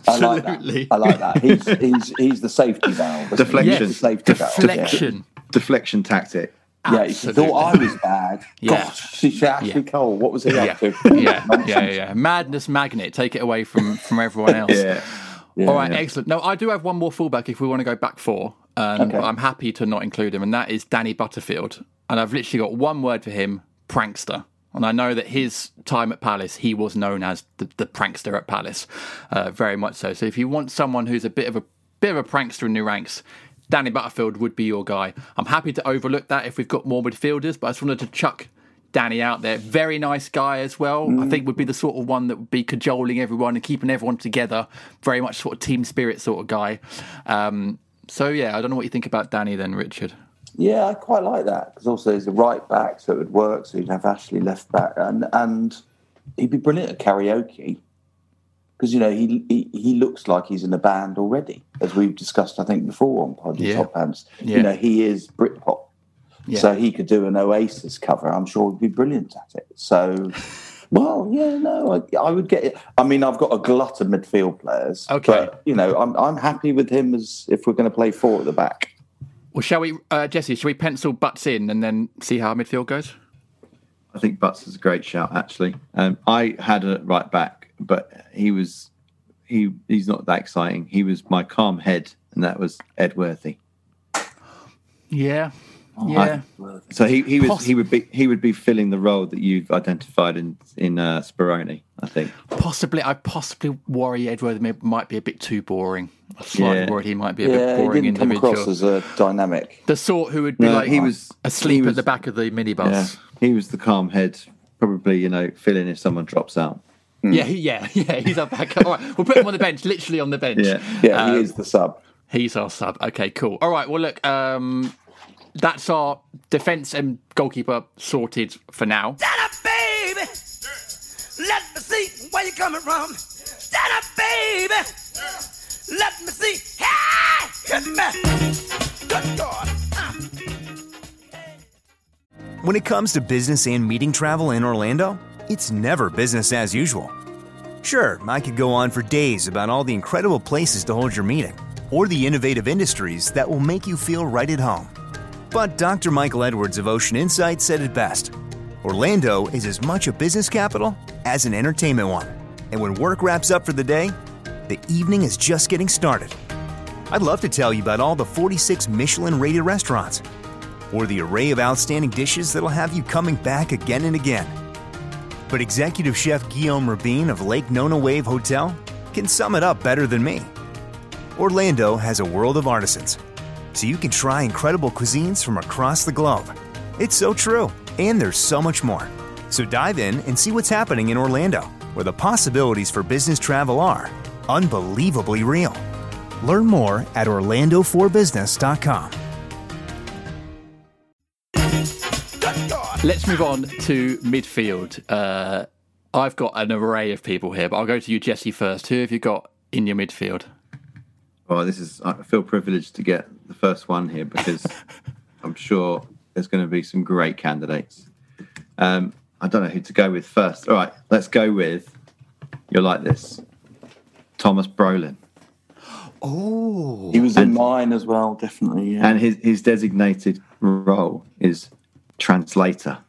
I like that. I like that. He's he's he's the safety valve. isn't he? Deflection. He's the safety valve. Deflection. Deflection tactic. Yeah, you thought I was bad. Yeah. Gosh, she's Ashley Cole. What was he Yeah. up to? yeah, yeah, yeah, yeah. Madness magnet. Take it away from from everyone else. Yeah. All right, excellent. No, I do have one more fullback if we want to go back four. Um, Okay. I'm happy to not include him, and that is Danny Butterfield. And I've literally got one word for him: prankster. And I know that his time at Palace, he was known as the, the prankster at Palace, uh, very much so. So if you want someone who's a bit of a bit of a prankster in new ranks, Danny Butterfield would be your guy. I'm happy to overlook that if we've got more midfielders, but I just wanted to chuck Danny out there. Very nice guy as well. I think would be the sort of one that would be cajoling everyone and keeping everyone together. Very much sort of team spirit sort of guy. Um, so yeah, I don't know what you think about Danny then, Richard. Yeah, I quite like that because also he's a right back, so it would work. So you'd have Ashley left back, and and he'd be brilliant at karaoke because you know he, he he looks like he's in a band already, as we've discussed I think before on Pod Yeah. Top Hands. Yeah. You know he is Britpop, Yeah. so he could do an Oasis cover. I'm sure he'd be brilliant at it. So. Well, yeah, no, I, I would get it. I mean, I've got a glut of midfield players. Okay. But, you know, I'm, I'm happy with him as if we're going to play four at the back. Well, shall we, uh, Jesse? Shall we pencil butts in and then see how midfield goes? I think Butts is a great shout. Actually, um, I had a right back, but he was he he's not that exciting. He was my calm head, and that was Edworthy. Yeah, yeah. So he, he was Poss- he would be he would be filling the role that you've identified in in uh, Speroni. I think. Possibly, I possibly worry Edward may, might be a bit too boring. I'm slightly Yeah. worried he might be a Yeah, bit he boring didn't come across as a dynamic. the sort who would be No, like he was- asleep he at the back of the minibus. Yeah, he was the calm head. Probably you know filling if someone drops out. Yeah, yeah, yeah. He's our backup. All right, we'll put him on the bench, literally on the bench. Yeah. Yeah, Um, he is the sub. He's our sub. Okay, cool. All right, well, look, um, that's our defence and goalkeeper sorted for now. Stand up, baby. Let me see where you're coming from. Stand up, baby. Let me see. Hey, hit me. Good God. Uh. When it comes to business and meeting travel in Orlando, it's never business as usual. Sure, I could go on for days about all the incredible places to hold your meeting, or the innovative industries that will make you feel right at home. But Dr. Michael Edwards of Ocean Insight said it best Orlando is as much a business capital as an entertainment one. And when work wraps up for the day, the evening is just getting started. I'd love to tell you about all the 46 Michelin rated restaurants or the array of outstanding dishes that'll have you coming back again and again. But executive chef Guillaume Rabin of Lake Nona Wave Hotel can sum it up better than me. Orlando has a world of artisans, so you can try incredible cuisines from across the globe. It's so true, and there's so much more. So dive in and see what's happening in Orlando, where the possibilities for business travel are unbelievably real. Learn more at orlando4business.com. Let's move on to midfield. Uh, I've got an array of people here, but I'll go to you, Jesse, first. Who have you got in your midfield? Well, this is I feel privileged to get the first one here because I'm sure there's going to be some great candidates. Um, I don't know who to go with first. All right, let's go with. You're like this, Thomas Brolin, Oh, He was in mine as well, definitely. Yeah. and his his designated role is translator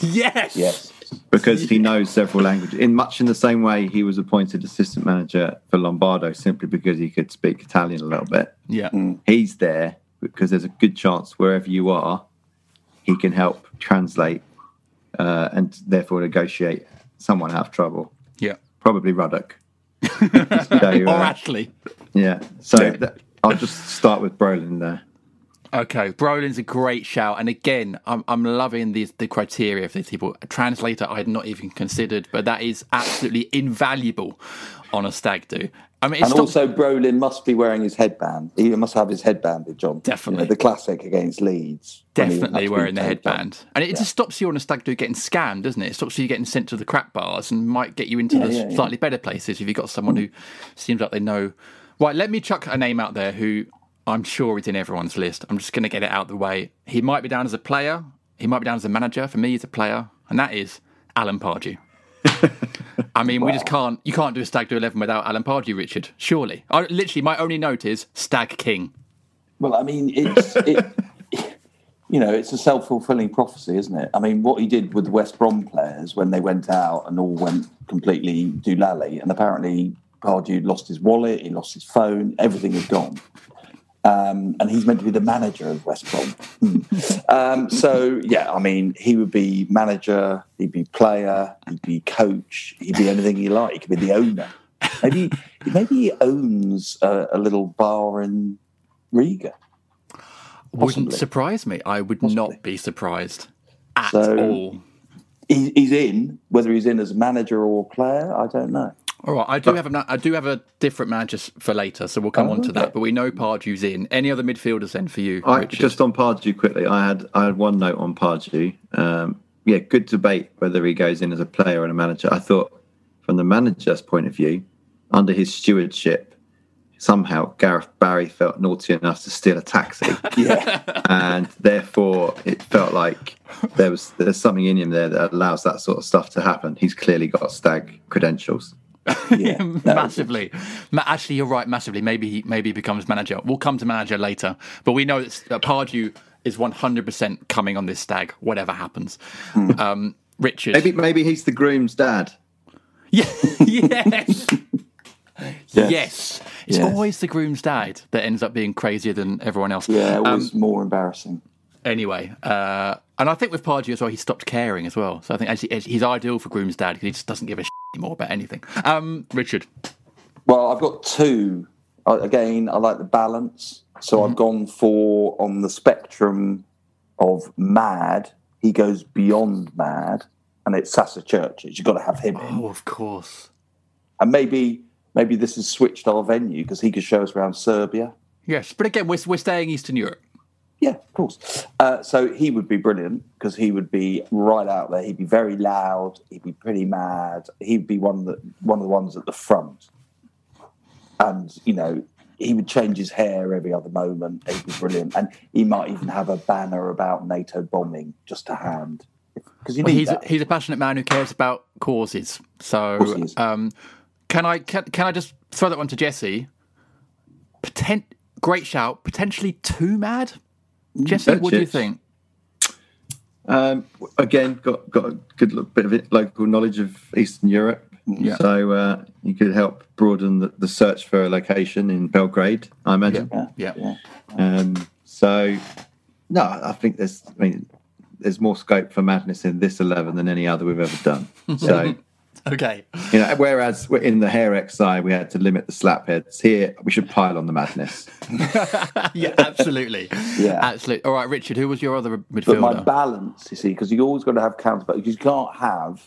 yes, yes. because he knows several languages. In much in the same way, he was appointed assistant manager for Lombardo simply because he could speak Italian a little bit. yeah. he's there because there's a good chance wherever you are, he can help translate uh, and therefore negotiate someone out of trouble. Yeah. Probably Ruddock. So, or uh, Ashley. yeah. So th- I'll just start with Brolin there. Okay, Brolin's a great shout, and again, I'm I'm loving these the criteria for these people. A translator I had not even considered, but that is absolutely invaluable on a stag do. I mean, it's and also, Brolin must be wearing his headband. He must have his headbanded, John. Definitely. You know, the classic against Leeds. when he had definitely wearing the headband, and it just stops you on a stag do getting scammed, doesn't it? It stops you getting sent to the crap bars and might get you into Yeah, the yeah, yeah. slightly better places if you've got someone hmm. who seems like they know. Right, let me chuck a name out there who I'm sure is in everyone's list. I'm just going to get it out of the way. He might be down as a player. He might be down as a manager. For me, he's a player, and that is Alan Pardew. I mean, we just can't. You can't do a stag do eleven without Alan Pardew, Richard. Surely, I, literally, my only note is stag king. Well, I mean, it's it, you know, it's a self fulfilling prophecy, isn't it? I mean, what he did with the West Brom players when they went out and all went completely doolally, and apparently Pardew lost his wallet, he lost his phone, everything had gone. Um, and he's meant to be the manager of West Brom. Hmm. um, so yeah, I mean, he would be manager, he'd be player, he'd be coach, he'd be anything he like. He could be the owner. Maybe, maybe he owns a, a little bar in Riga. Wouldn't surprise me. I would not be surprised at So- all. He, he's in. Whether he's in as manager or player, I don't know. All right, I do have a I do have a different manager for later, so we'll come on to that. But we know Pardew's in. Any other midfielders then for you, I, just on Pardew quickly, I had I had one note on Pardew. Um, yeah, good debate whether he goes in as a player and a manager. I thought, from the manager's point of view, under his stewardship, somehow Gareth Barry felt naughty enough to steal a taxi, Yeah, and therefore it felt like there was there's something in him there that allows that sort of stuff to happen. He's clearly got stag credentials. Yeah. Massively. Ma- Actually, you're right. Massively. Maybe he maybe he becomes manager. We'll come to manager later, but we know that that Pardew is 100 percent coming on this stag, whatever happens. Um, Richard, Maybe maybe he's the groom's dad. Yeah, yes. yes. It's Yes. always the groom's dad that ends up being crazier than everyone else. Yeah, it Um, was more embarrassing. anyway, uh, and I think with Pardew as well, he stopped caring as well. So I think actually he's ideal for groom's dad because he just doesn't give a shit anymore about anything. Um, Richard, Well, I've got two. Again, I like the balance. So I've gone for on the spectrum of mad. He goes beyond mad, and it's Sasa Curcic. You've got to have him in, oh, of course. and maybe maybe this has switched our venue because he could show us around Serbia. Yes, but again, we're, we're staying Eastern Europe. Yeah, of course. Uh, so he would be brilliant because he would be right out there. He'd be very loud. He'd be pretty mad. He'd be one of the one of the ones at the front, and you know he would change his hair every other moment. He'd be brilliant, and he might even have a banner about NATO bombing just to hand because Well, he's a, he's a passionate man who cares about causes. So, course he is. um, can I can, can I just throw that one to Jesse? Potent, great shout. Potentially too mad. Jesse, what do you think? Um, again, got got a good lo- bit of it, local knowledge of Eastern Europe, Yeah. so uh, you could help broaden the, the search for a location in Belgrade, I imagine. Yeah. Yeah. Um, so, no, I think there's, I mean, there's more scope for madness in this eleven than any other we've ever done. So, Okay. you know, whereas in the hair X side, we had to limit the slap heads. Here, we should pile on the madness. yeah, absolutely. Yeah. absolutely. All right, Richard. Who was your other midfielder? But my balance, you see, because you always got to have counter. Because you can't have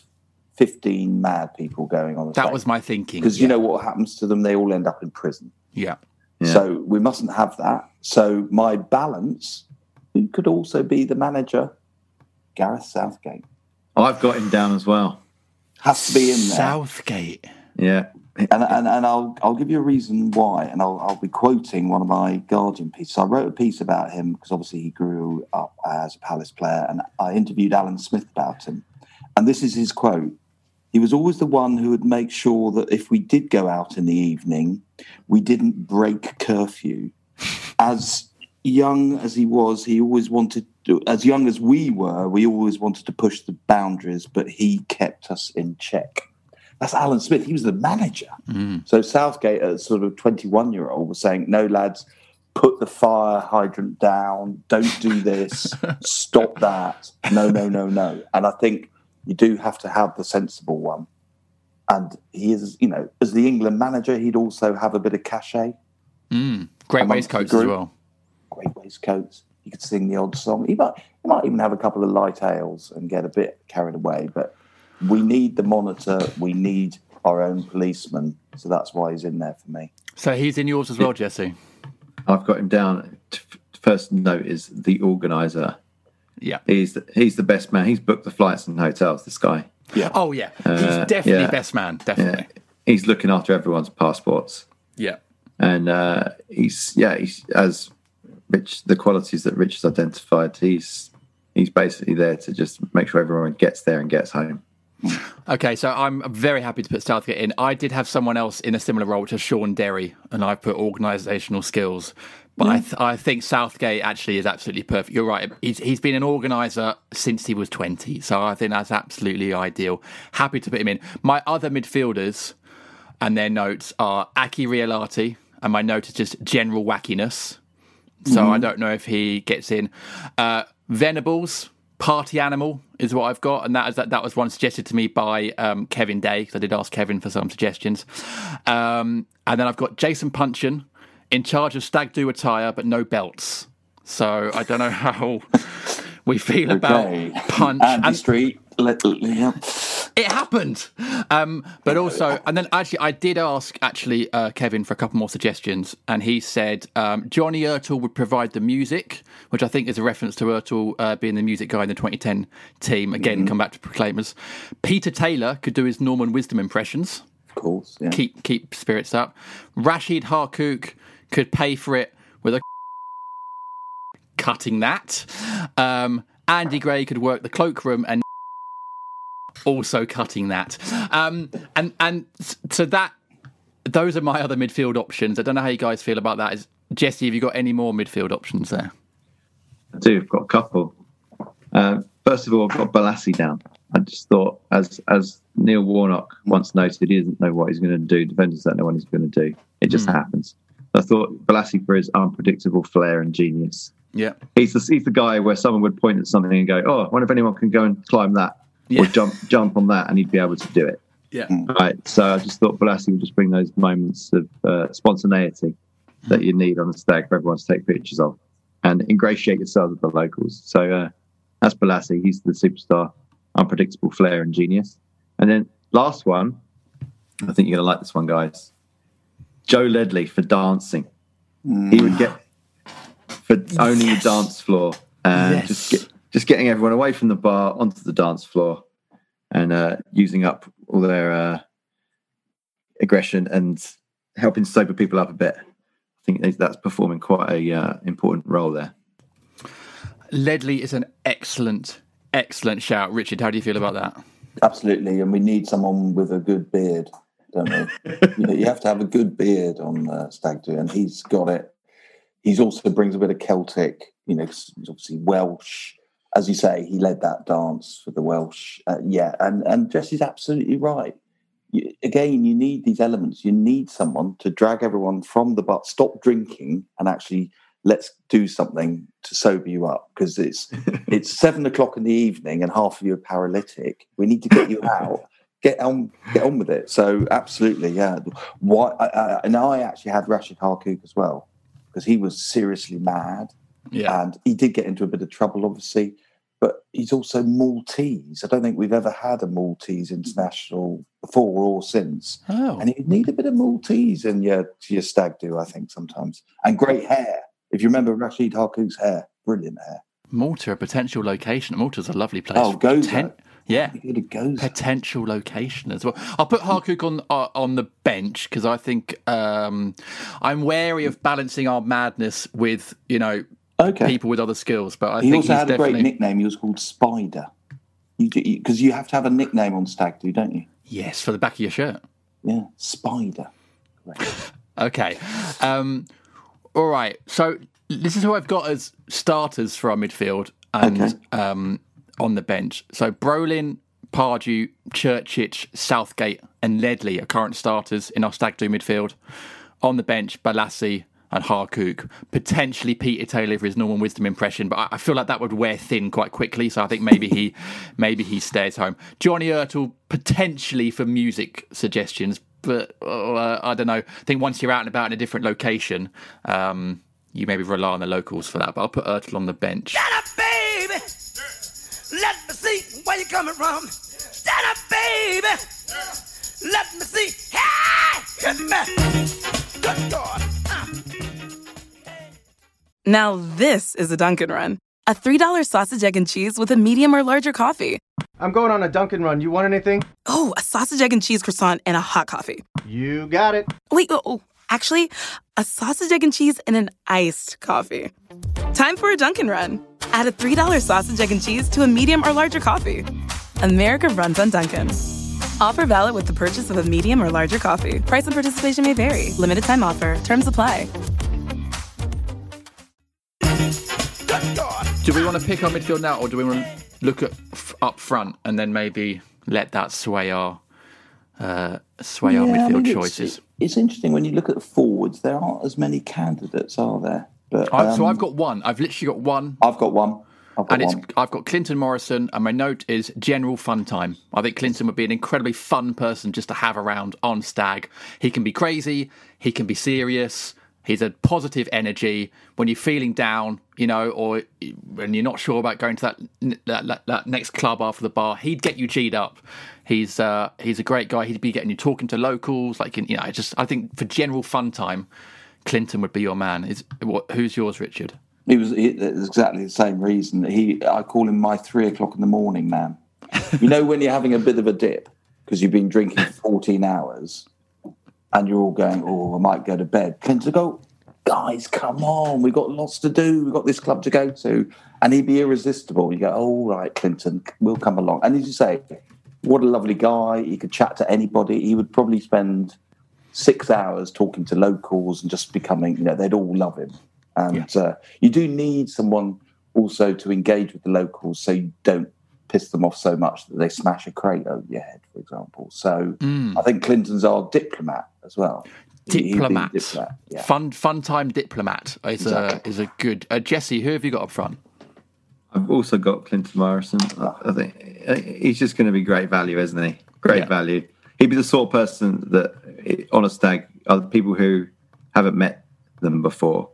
fifteen mad people going on the that was my thinking. because you know what happens to them? They all end up in prison. Yeah. Yeah. So we mustn't have that. So my balance, who could also be the manager, Gareth Southgate, I've got him down as well. Has to be in there. Southgate. Yeah. And, and, and I'll I'll give you a reason why, and I'll I'll be quoting one of my Guardian pieces. I wrote a piece about him because obviously he grew up as a Palace player, and I interviewed Alan Smith about him, and this is his quote. He was always the one who would make sure that if we did go out in the evening, we didn't break curfew. As young as he was, he always wanted to, as young as we were, we always wanted to push the boundaries, but he kept us in check. That's Alan Smith. He was the manager. So Southgate, at sort of 21 year old, was saying, no, lads, put the fire hydrant down. Don't do this. Stop that. No, no, no, no. And I think you do have to have the sensible one. and he is, you know, as the England manager, he'd also have a bit of cachet. Mm. Great waistcoats as well. Great waistcoats. He could sing the odd song. He might, he might even have a couple of light ales and get a bit carried away. But we need the monitor. We need our own policeman. So that's why he's in there for me. So he's in yours as well, Jesse. I've got him down. First note is the organizer. Yeah. He's the, he's the best man. He's booked the flights and hotels. This guy. Yeah. Oh yeah, Uh, he's definitely yeah. best man. Yeah. Definitely. He's looking after everyone's passports. Yeah. and uh, he's yeah he's as Rich the qualities that Rich has identified. He's he's basically there to just make sure everyone gets there and gets home. Okay, so I'm very happy to put Southgate in. I did have someone else in a similar role, which is Shaun Derry, and I put organisational skills. But I, mm. th- I think Southgate actually is absolutely perfect. You're right. He's, he's been an organiser since he was 20. So I think that's absolutely ideal. Happy to put him in. My other midfielders and their notes are Aki Riihilahti, and my note is just general wackiness. So I don't know if he gets in. Uh, Venables, party animal is what I've got, and that is that, that was one suggested to me by um, Kevin Day because I did ask Kevin for some suggestions. Um, and then I've got Jason Puncheon in charge of stag do attire, but no belts. So I don't know how we feel about punch. Andy And- Street. Let, yeah. It happened. Um, but also, and then actually, I did ask actually uh, Kevin for a couple more suggestions, and he said um, Johnny Ertl would provide the music, which I think is a reference to Ertl uh, being the music guy in the 2010 team. Again, come back to Proclaimers. Peter Taylor could do his Norman Wisdom impressions. Of course. Yeah. Keep keep spirits up. Rachid Harkouk could pay for it with a cutting that. Um, Andy Gray could work the cloakroom and also cutting that. Um, and and so that those are my other midfield options. I don't know how you guys feel about that. Is Jesse, have you got any more midfield options there? I do. I've got a couple. Uh, first of all, I've got Bolasie down. I just thought, as as Neil Warnock once noted, he doesn't know what he's going to do. Defenders don't know what he's going to do. It just happens. I thought Bolasie for his unpredictable flair and genius. Yeah. He's the, he's the guy where someone would point at something and go, "Oh, I wonder if anyone can go and climb that Yeah. or jump jump on that," and he'd be able to do it. Yeah. Right. So I just thought Bolasie would just bring those moments of uh, spontaneity that you need on a stag for everyone to take pictures of and ingratiate yourself with the locals. So uh, that's Bolasie. He's the superstar, unpredictable flair and genius. And then last one, I think you're going to like this one, guys. Joe Ledley for dancing. He would get for owning the dance floor and Yes. just get, just getting everyone away from the bar onto the dance floor and uh, using up all their uh, aggression and helping sober people up a bit. I think that's performing quite a uh, important role there. Ledley is an excellent, excellent shout. Richard, how do you feel about that? Absolutely, and we need someone with a good beard, don't we? you, know, you have to have a good beard on uh, Stag Do, and he's got it. He's also brings a bit of Celtic, you know, 'cause he's obviously Welsh. As you say, he led that dance for the Welsh. Uh, yeah, and and Jesse's absolutely right. You, again, you need these elements. You need someone to drag everyone from the bar, stop drinking, and actually let's do something to sober you up because it's it's seven o'clock in the evening and half of you are paralytic. We need to get you out. Get on, get on with it. So absolutely, yeah. Why? I, I, and I actually had Rachid Harkouk as well because he was seriously mad, Yeah. and he did get into a bit of trouble, obviously. But he's also Maltese. I don't think we've ever had a Maltese international before or since. Oh. And you need a bit of Maltese in your your stag do, I think, sometimes. And great hair. If you remember Rachid Harkouk's hair, brilliant hair. Malta, a potential location. Malta's a lovely place. Oh, Gozo. Poten- yeah. Good it goes. Potential location as well. I'll put Harkouk on uh, on the bench because I think um, I'm wary of balancing our madness with you know Okay. people with other skills. But I he think also had a definitely great nickname. He was called Spider. You because you, have to have a nickname on stag do, don't you? yes for the back of your shirt. Yeah, Spider. Okay. Um, all right. So this is who I've got as starters for our midfield and Okay. um, on the bench. So Brolin, Pardew, Curcic, Southgate, and Ledley are current starters in our stag do midfield. On the bench, Bolasie, and Harkouk. Potentially Peter Taylor for his Norman Wisdom impression, but I, I feel like that would wear thin quite quickly. So I think maybe he maybe he stays home. Johnny Ertl potentially for music suggestions, but uh, I don't know. I think once you're out and about in a different location, um, you maybe rely on the locals for that. But I'll put Ertl on the bench. Stand up, baby. Let me see where you're coming from. Stand up, baby. Let me see. Hey, hit me. Good God. Now this is a Dunkin' Run. A $3 sausage, egg, and cheese with a medium or larger coffee. I'm going on a Dunkin' Run. You want anything? Oh, a sausage, egg, and cheese croissant and a hot coffee. You got it. Wait, oh, oh, actually, a sausage, egg, and cheese and an iced coffee. Time for a Dunkin' Run. Add a $3 sausage, egg, and cheese to a medium or larger coffee. America runs on Dunkin'. Offer valid with the purchase of a medium or larger coffee. Price and participation may vary. Limited time offer. Terms apply. Do we want to pick our midfield now, or do we want to look at f- up front and then maybe let that sway our uh, sway our Yeah, I midfield mean, it's- choices? It's interesting when you look at forwards. There aren't as many candidates, are there? But I've, so um, I've got one. I've literally got one, I've got one. I've got and it's. I've got Clinton Morrison, and my note is general fun time. I think Clinton would be an incredibly fun person just to have around on Stag. He can be crazy, he can be serious. He's a positive energy when you're feeling down, you know, or when you're not sure about going to that that, that, that next club after the bar. He'd get you G'd up. He's uh, he's a great guy. He'd be getting you talking to locals, like you know. I just I think for general fun time, Clinton would be your man. Is what? Who's yours, Richard? He was he, it's exactly the same reason. He, I call him my three o'clock in the morning man. you know when you're having a bit of a dip because you've been drinking for 14 hours, and you're all going, "Oh, I might go to bed." Clinton would go, "Guys, come on, we've got lots to do. We've got this club to go to," and he'd be irresistible. You go, "All right, Clinton, we'll come along." And as you say, what a lovely guy. He could chat to anybody. He would probably spend six hours talking to locals and just becoming, you know, they'd all love him. And uh, you do need someone also to engage with the locals so you don't piss them off so much that they smash a crate over your head, for example. So Mm. I think Clinton's our diplomat as well. He- he'd be a Diplomat, diplomat, yeah. fun fun time diplomat is a is a good. Uh, Jesse, who have you got up front? I've also got Clinton Morrison. I I think uh, he's just going to be great value, isn't he? Great Yeah. value. He'd be the sort of person that, on a stag, are the people who haven't met them before.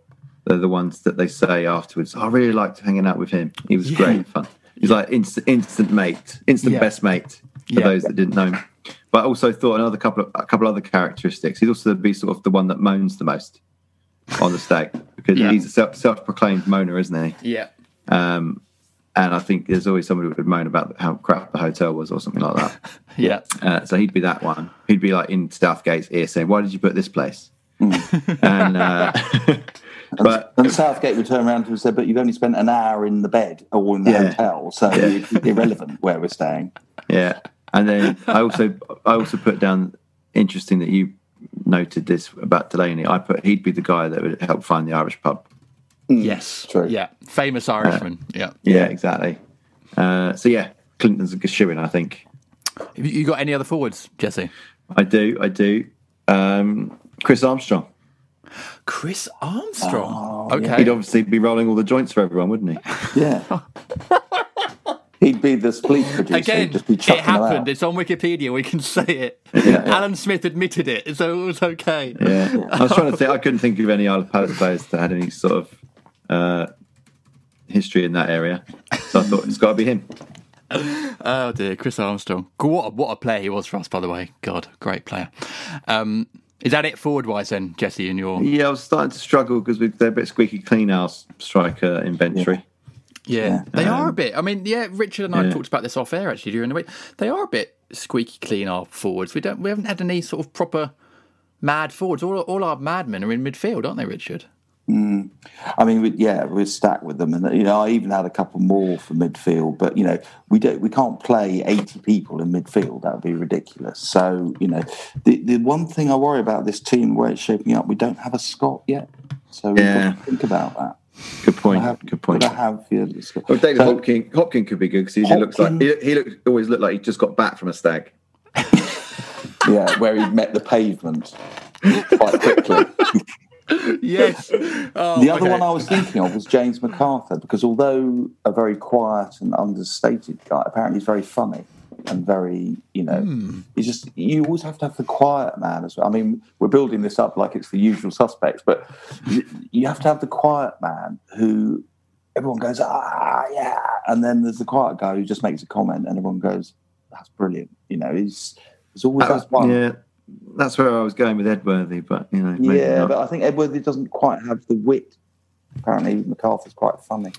They're the ones that they say afterwards. I really liked hanging out with him. He was great fun. He's like instant, instant mate, instant Yeah. best mate for Yeah. those that didn't know him. But I also thought another couple of a couple other characteristics. He'd also be sort of the one that moans the most on the stag because Yeah. he's a self, self-proclaimed moaner, isn't he? Yeah, Um, and I think there's always somebody who would moan about how crap the hotel was or something like that. yeah. Uh, so he'd be that one. He'd be like in Southgate's ear saying, "Why did you put this place?" and uh, but And Southgate would turn around to him and say, But you've only spent an hour in the bed or in the Yeah. hotel, so Yeah. it's irrelevant where we're staying. yeah, and then I also I also put down interesting that you noted this about Delaney. I put he'd be the guy that would help find the Irish pub. Yes, True. yeah, famous Irishman. yeah. Yeah, exactly. Uh, so yeah, Clinton's a good shoe in, I think. Have you you got any other forwards, Jesse? I do, I do. Um, Chris Armstrong. Chris Armstrong. Oh, okay. He'd obviously be rolling all the joints for everyone, wouldn't he? Yeah. He'd be the spleet producer. Again, just be it happened. out. It's on Wikipedia. We can say it. Alan Smith admitted it, so it was okay. Yeah, I was trying to think. I couldn't think of any Isle of Palace players that had any sort of uh, history in that area, so I thought it's got to be him. Oh dear, Chris Armstrong. What a, what a player he was for us, by the way. God, great player. Um, is that it forward wise then, Jesse? In your Yeah, I was starting to struggle because they're a bit squeaky clean our striker inventory. yeah, they are a bit. I mean, yeah, Richard and I Um, yeah. talked about this off air actually during the week. They are a bit squeaky clean. Our forwards. We don't. We haven't had any sort of proper mad forwards. All all our madmen are in midfield, aren't they, Richard? Mm. I mean, we, yeah, we're stacked with them, and you know, I even had a couple more for midfield. But you know, we don't, we can't play eighty people in midfield. That would be ridiculous. So you know, the the one thing I worry about this team where it's shaping up, we don't have a Scott yet. So we've Yeah. got to think about that. Good point. I have, Good point. gotta have yeah, the Well, David So- Hopkin, Hopkin could be good because he looks like he, he looks, always looked like he just got back from a stag. yeah, where he met the pavement quite quickly. yes. Oh, the other okay. one I was thinking of was James MacArthur because although a very quiet and understated guy, apparently he's very funny and very, you know, Hmm. he's just you always have to have the quiet man as well. I mean, we're building this up like it's the usual suspects, but you have to have the quiet man who everyone goes ah yeah, and then there's the quiet guy who just makes a comment and everyone goes that's brilliant. You know, he's there's always That that one. yeah, that's where I was going with Edworthy, but you know, maybe Yeah, not. but I think Edworthy doesn't quite have the wit. Apparently, MacArthur's quite funny.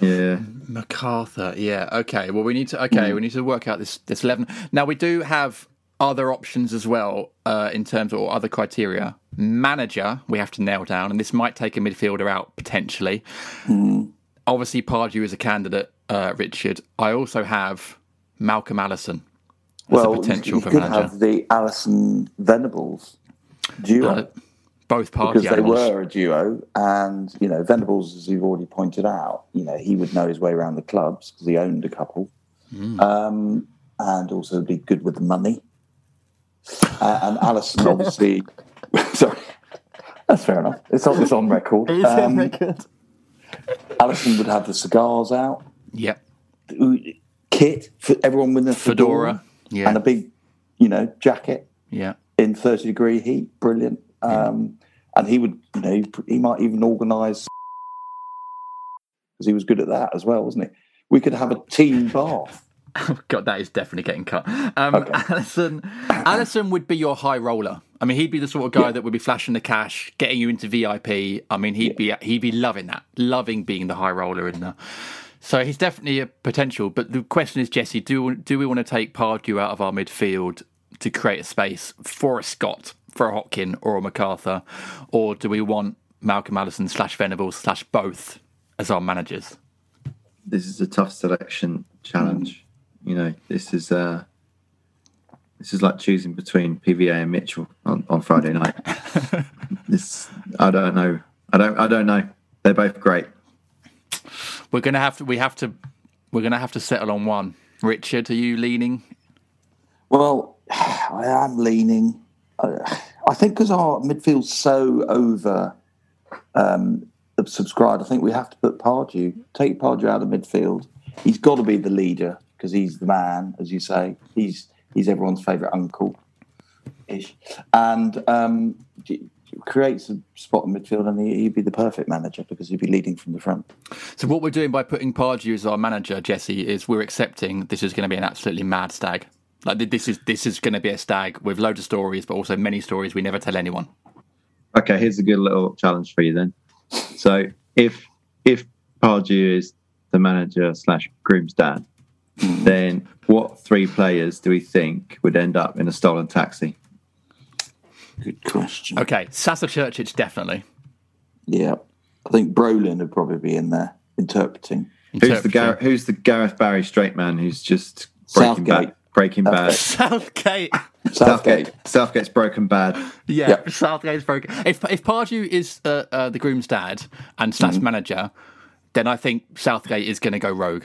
yeah. MacArthur. Yeah. Okay. Well, we need to. Okay, we need to work out this this eleven. Now we do have other options as well uh, in terms of or other criteria. Manager, we have to nail down, and this might take a midfielder out potentially. Obviously, Pardew is a candidate, uh, Richard. I also have Malcolm Allison as well, a potential you for could manager. have the Allison Venables duo Uh, both because party they animals. were a duo, and you know Venables, as you've already pointed out, you know he would know his way around the clubs because he owned a couple, Hmm. um, and also be good with the money. Uh, and Allison, obviously, sorry, that's fair enough. It's on, it's on record. Um, Allison would have the cigars out. Yep. Kit for everyone with a fedora, Fedora, yeah. and a big, you know, jacket Yeah. in thirty degree heat. Brilliant. Um, and he would, you know, he might even organise because he was good at that as well, wasn't he? We could have a team bath. God, that is definitely getting cut. Um, Allison, Allison would be your high roller. I mean, he'd be the sort of guy that would be flashing the cash, getting you into VIP. I mean, he'd be he'd be loving that, loving being the high roller in the. So he's definitely a potential. But the question is, Jesse, do do we want to take Pardew out of our midfield to create a space for a Scott, for a Hopkin, or a MacArthur, or do we want Malcolm Allison slash Venables slash both as our managers? this is a tough selection challenge. You know, this is uh this is like choosing between PVA and Mitchell on, on Friday night. this I don't know. I don't I don't know. They're both great. We're gonna have to. We have to. We're gonna have to settle on one. Richard, are you leaning? Well, I am leaning. Uh, I think because our midfield's so over um, subscribed, I think we have to put Pardew, take Pardew out of midfield. He's got to be the leader because he's the man, as you say. He's he's everyone's favourite uncle, ish, and um, creates a spot in midfield, and he, he'd be the perfect manager because he'd be leading from the front. So what we're doing by putting Pardew as our manager, Jesse, is we're accepting this is going to be an absolutely mad stag. Like this is this is going to be a stag with loads of stories, but also many stories we never tell anyone. Okay, here's a good little challenge for you then. So if if Pardew is the manager slash groom's dad, hmm. then what three players do we think would end up in a stolen taxi? Good question. Okay, Sasa Curcic definitely. Yeah, I think Brolin would probably be in there interpreting. Who's the Gar- Who's the Gareth Barry straight man who's just breaking Southgate. bad? Breaking bad. Southgate. Southgate. Southgate's broken bad. Yeah, Southgate's broken. If if Pardew is uh, uh, the groom's dad and slash Mm-hmm. manager, then I think Southgate is going to go rogue.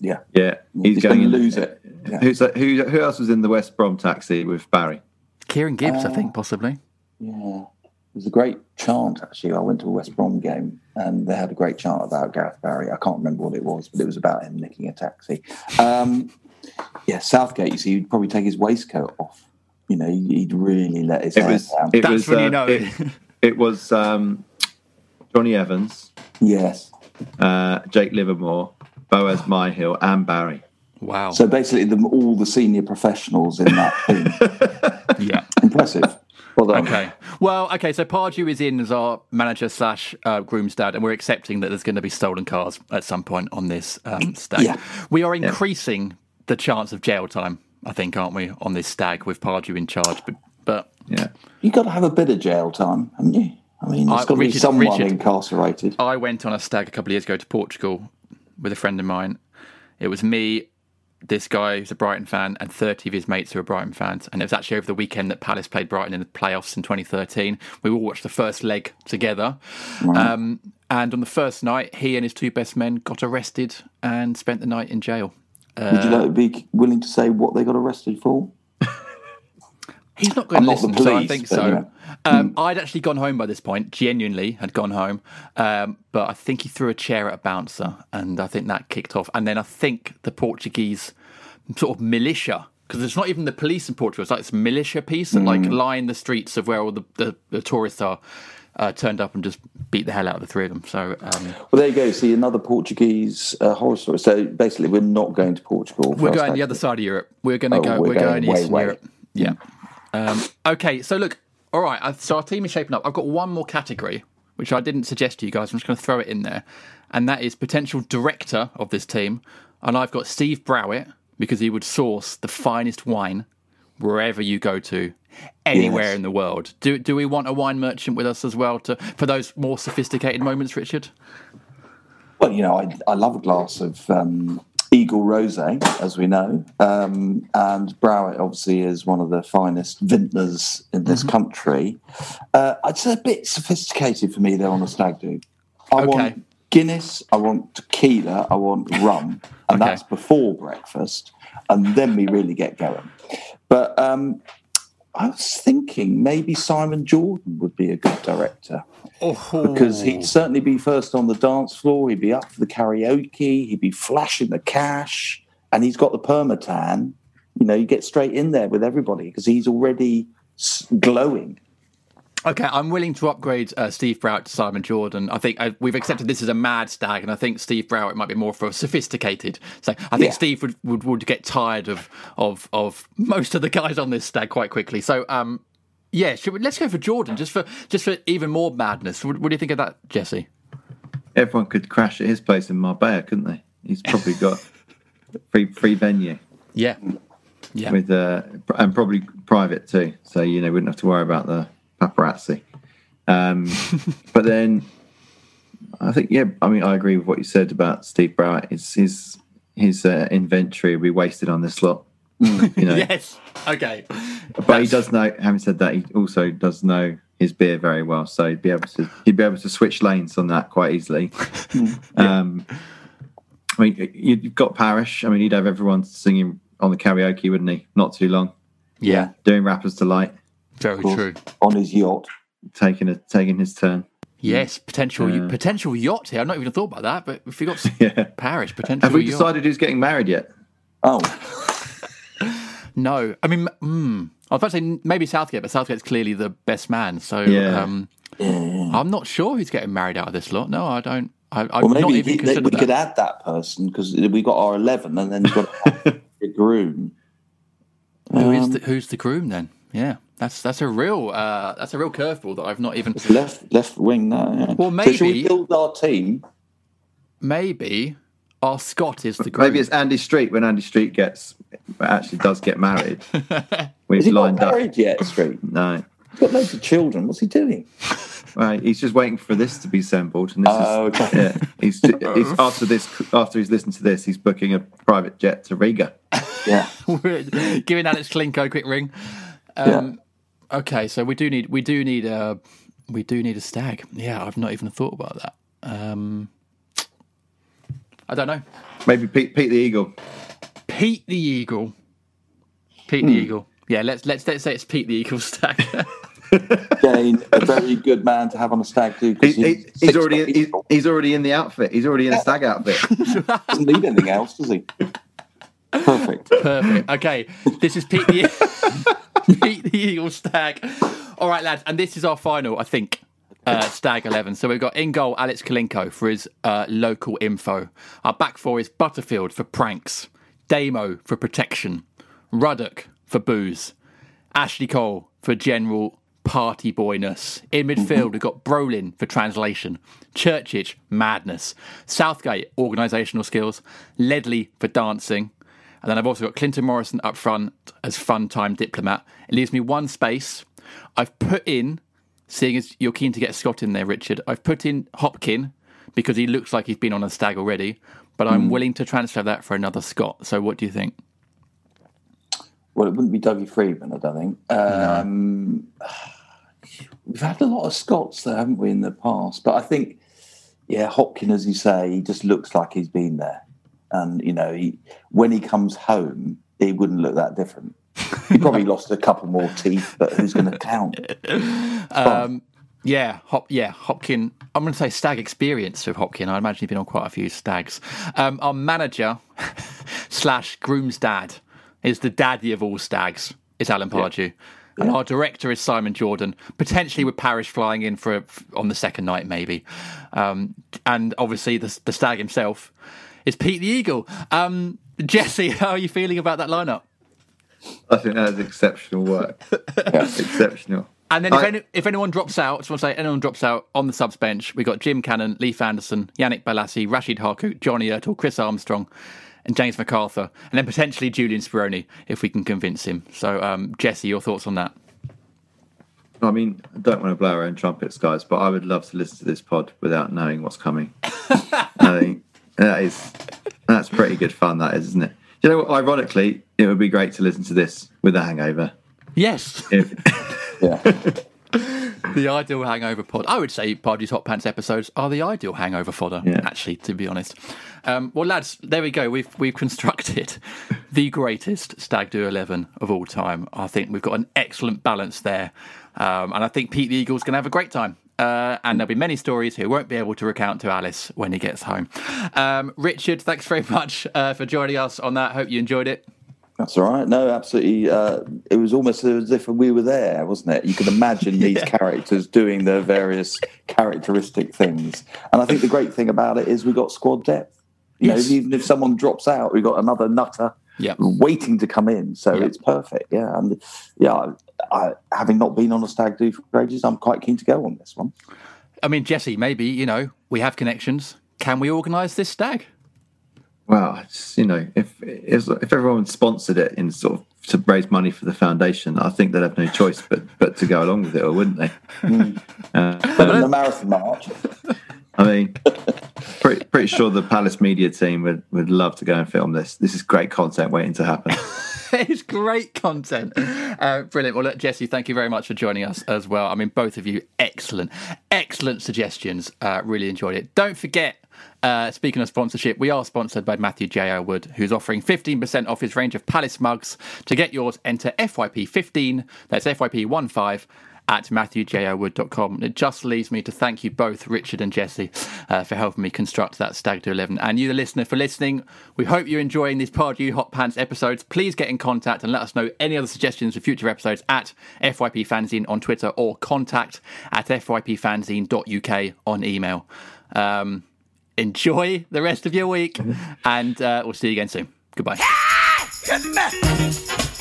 Yeah, Yeah, he's, He's going gonna lose it. Yeah. Who's who? Who else was in the West Brom taxi with Barry? Kieran Gibbs, I Uh, think, possibly. Yeah. It was a great chant, actually. I went to a West Brom game and they had a great chant about Gareth Barry. I can't remember what it was, but it was about him nicking a taxi. Um, yeah, Southgate, you see, he'd probably take his waistcoat off. You know, he'd really let his It hair was. down. It was. uh, It, it was um, Johnny Evans. Yes. Uh, Jake Livermore, Boaz Myhill, and Barry. Wow. So basically, the, all the senior professionals in that team. yeah. Impressive. Well done. Okay. Well, okay. So Pardew is in as our manager slash uh, groom's dad, and we're accepting that there's going to be stolen cars at some point on this um, stag. Yeah. We are increasing the chance of jail time, I think, aren't we, on this stag with Pardew in charge? But, but yeah, You've got to have a bit of jail time, haven't you? I mean, there's I- got to be someone Richard- incarcerated. I went on a stag a couple of years ago to Portugal with a friend of mine. It was me, this guy who's a Brighton fan, and 30 of his mates who are Brighton fans. And it was actually over the weekend that Palace played Brighton in the playoffs in 2013. We all watched the first leg together. Um, and on the first night, he and his two best men got arrested and spent the night in jail. Would you Uh, like to be willing to say what they got arrested for? He's not going I'm to listen, so I think so. you know. Um, I'd actually gone home by this point, genuinely had gone home, um, but I think he threw a chair at a bouncer, and I think that kicked off. And then I think the Portuguese sort of militia, because it's not even the police in Portugal, it's like this militia piece that like Mm. line the streets of where all the, the, the tourists are, uh, turned up and just beat the hell out of the three of them. So um, Well, there you go. See another Portuguese uh, horror story. So basically, we're not going to Portugal. we're going the other side of Europe. We're going to Oh, go. we're We're, going, going way, way. Europe. Yeah. Um, okay. So look. All right. I- So our team is shaping up. I've got one more category, which I didn't suggest to you guys. I'm just going to throw it in there, and that is potential director of this team. And I've got Steve Browett because he would source the finest wine wherever you go to, anywhere Yes. in the world. Do do we want a wine merchant with us as well to for those more sophisticated moments, Richard? Well, you know, I, I love a glass of um, Eagle Rosé, as we know, um, and Browett obviously is one of the finest vintners in this country. Uh, it's a bit sophisticated for me, though, on a stag do. I Okay. want Guinness, I want tequila, I want rum, and Okay. that's before breakfast, and then we really get going. But um, I was thinking maybe Simon Jordan would be a good director oh. because he'd certainly be first on the dance floor. He'd be up for the karaoke. He'd be flashing the cash, and he's got the permatan. You know, you get straight in there with everybody because he's already glowing. Okay, I'm willing to upgrade uh, Steve Browett to Simon Jordan. I think uh, we've accepted this as a mad stag, and I think Steve Browett might be more for a sophisticated. So I think Yeah. Steve would, would, would get tired of, of of most of the guys on this stag quite quickly. So um, yeah, should we, let's go for Jordan just for just for even more madness. What, what do you think of that, Jesse? Everyone could crash at his place in Marbella, couldn't they? He's probably got free free venue Yeah, yeah. with uh, and probably private too. So you know, wouldn't have to worry about the paparazzi. Um, but then I think yeah, I mean I agree with what you said about Steve Browett. His his his uh, inventory will be wasted on this lot. You know, yes. Okay. but he does know. Having said that, he also does know his beer very well, so he'd be able to he'd be able to switch lanes on that quite easily. um, I mean, you- you've got Parish. I mean, he'd have everyone singing on the karaoke, wouldn't he? Not too long, Yeah. doing rappers delight, Very course. true. on his yacht. taking a taking his turn. Yes, potential Yeah. potential yacht here. I've not even thought about that, but if you got Yeah. Parish potential Have we yacht. decided who's getting married yet? Oh, No, I mean, mm, I was about to say maybe Southgate, but Southgate's clearly the best man. So Yeah. um, I'm not sure who's getting married out of this lot. No, I don't. I, I've well, not maybe even he- considered we that. could add that person because we've got our eleven, and then you've got the groom. Who is Um, the, who's the groom then? Yeah, that's that's a real uh, that's a real curveball that I've not even. It's left left wing now. Yeah. Well, So should we maybe- build our team? Maybe our Scott is the groom. Maybe it's Andy Street when Andy Street gets actually does get married. We've Is he not lined up. married yet, Street? No, He's got loads of children. What's he doing? right. He's just waiting for this to be assembled, and this Oh, is okay. yeah. He's, he's after this after he's listened to this, he's booking a private jet to Riga. Yeah. Giving Alex Kolinko a quick ring. Um, Okay, so we do need we do need a we do need a stag. Yeah, I've not even thought about that. Um, I don't know. Maybe Pete, Pete the Eagle. Pete the Eagle. Pete the Eagle. Yeah, let's let's let's say it's Pete the Eagle stag. Again, a very good man to have on a stag too. He, because he, he's six already he's, he's already in the outfit. He's already in a stag outfit. doesn't need anything else, does he? Perfect. Perfect. Okay, this is Pete the Pete the Eagle stag. All right, lads, and this is our final, I think. Uh, stag 11. So we've got in goal Alex Kolinko for his uh, local info. Our back four is Butterfield for pranks, Damo for protection, Ruddock for booze, Ashley Cole for general party boyness. In midfield, we've got Brolin for translation, Curcic, madness, Southgate, organisational skills, Ledley for dancing. And then I've also got Clinton Morrison up front as fun time diplomat. It leaves me one space. I've put in, seeing as you're keen to get Scott in there, Richard, I've put in Hopkin because he looks like he's been on a stag already, but I'm willing to transfer that for another Scott. So what do you think? Well, it wouldn't be Dougie Freedman, I don't think. Um, We've had a lot of Scots there, haven't we, in the past? But I think, yeah, Hopkin, as you say, he just looks like he's been there. And, you know, he, when he comes home, he wouldn't look that different. He probably lost a couple more teeth, but who's going to count? Um, yeah, Hop, yeah, Hopkin. I'm going to say stag experience with Hopkin. I imagine you've been on quite a few stags. Um, our manager slash groom's dad is the daddy of all stags. Is Alan Pardew. And our director is Simon Jordan, potentially with Parish flying in for on the second night, maybe. Um, and obviously, the, the stag himself is Pete the Eagle. Um, Jesse, how are you feeling about that lineup? I think that is exceptional work. exceptional. And then if, I- any, if anyone drops out, I just want to say anyone drops out on the subs bench, we've got Jim Cannon, Leif Andersen, Yannick Bolasie, Rachid Harkouk, Johnny Ertl, Chris Armstrong, and James MacArthur, and then potentially Julian Speroni if we can convince him. So, um, Jesse, your thoughts on that? I mean, I don't want to blow our own trumpets, guys, but I would love to listen to this pod without knowing what's coming. I think that is that's pretty good fun. That is, isn't it? You know, ironically, it would be great to listen to this with a hangover. Yes. yeah. The ideal hangover pod. I would say Pardew's Hot Pants episodes are the ideal hangover fodder, actually, to be honest. Um, well, lads, there we go. We've we've constructed the greatest Stag Do 11 of all time. I think we've got an excellent balance there. Um, and I think Pete the Eagle's going to have a great time. Uh, and there'll be many stories he won't be able to recount to Alice when he gets home. Um, Richard, thanks very much uh, for joining us on that. Hope you enjoyed it. That's all right. No, absolutely. Uh, it was almost as if we were there, wasn't it? You could imagine these characters doing their various characteristic things. And I think the great thing about it is we got squad depth. You Yes. know, even if someone drops out, we got another nutter Yeah. waiting to come in. So it's perfect. Yeah. And yeah, I, having not been on a stag do for ages, I'm quite keen to go on this one. I mean, Jesse, maybe, you know, we have connections. Can we organise this stag? Well, it's, you know, if if if everyone sponsored it in sort of to raise money for the foundation, I think they'd have no choice but but to go along with it, or wouldn't they? Uh, the marathon march. I mean, pretty, pretty sure the Palace media team would, would love to go and film this. This is great content waiting to happen. it's great content. Uh, brilliant. Well, Jesse, thank you very much for joining us as well. I mean, both of you, excellent, excellent suggestions. Uh, really enjoyed it. Don't forget, uh, speaking of sponsorship, we are sponsored by Matthew J. Wood, who's offering 15% off his range of Palace mugs. To get yours, enter FYP15, that's FYP15 at matthewjiwood.com. It just leaves me to thank you both, Richard and Jesse, uh, for helping me construct that Stag Do 11. And you, the listener, for listening. We hope you're enjoying these Pardew Hot Pants episodes. Please get in contact and let us know any other suggestions for future episodes at FYP Fanzine on Twitter or contact at fypfanzine.uk on email. Um, enjoy the rest of your week, and uh, we'll see you again soon. Goodbye.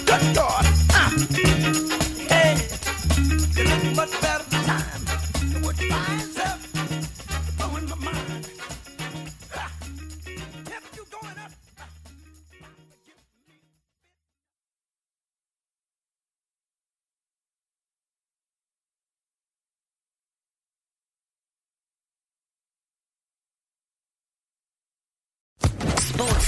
Good God. Uh.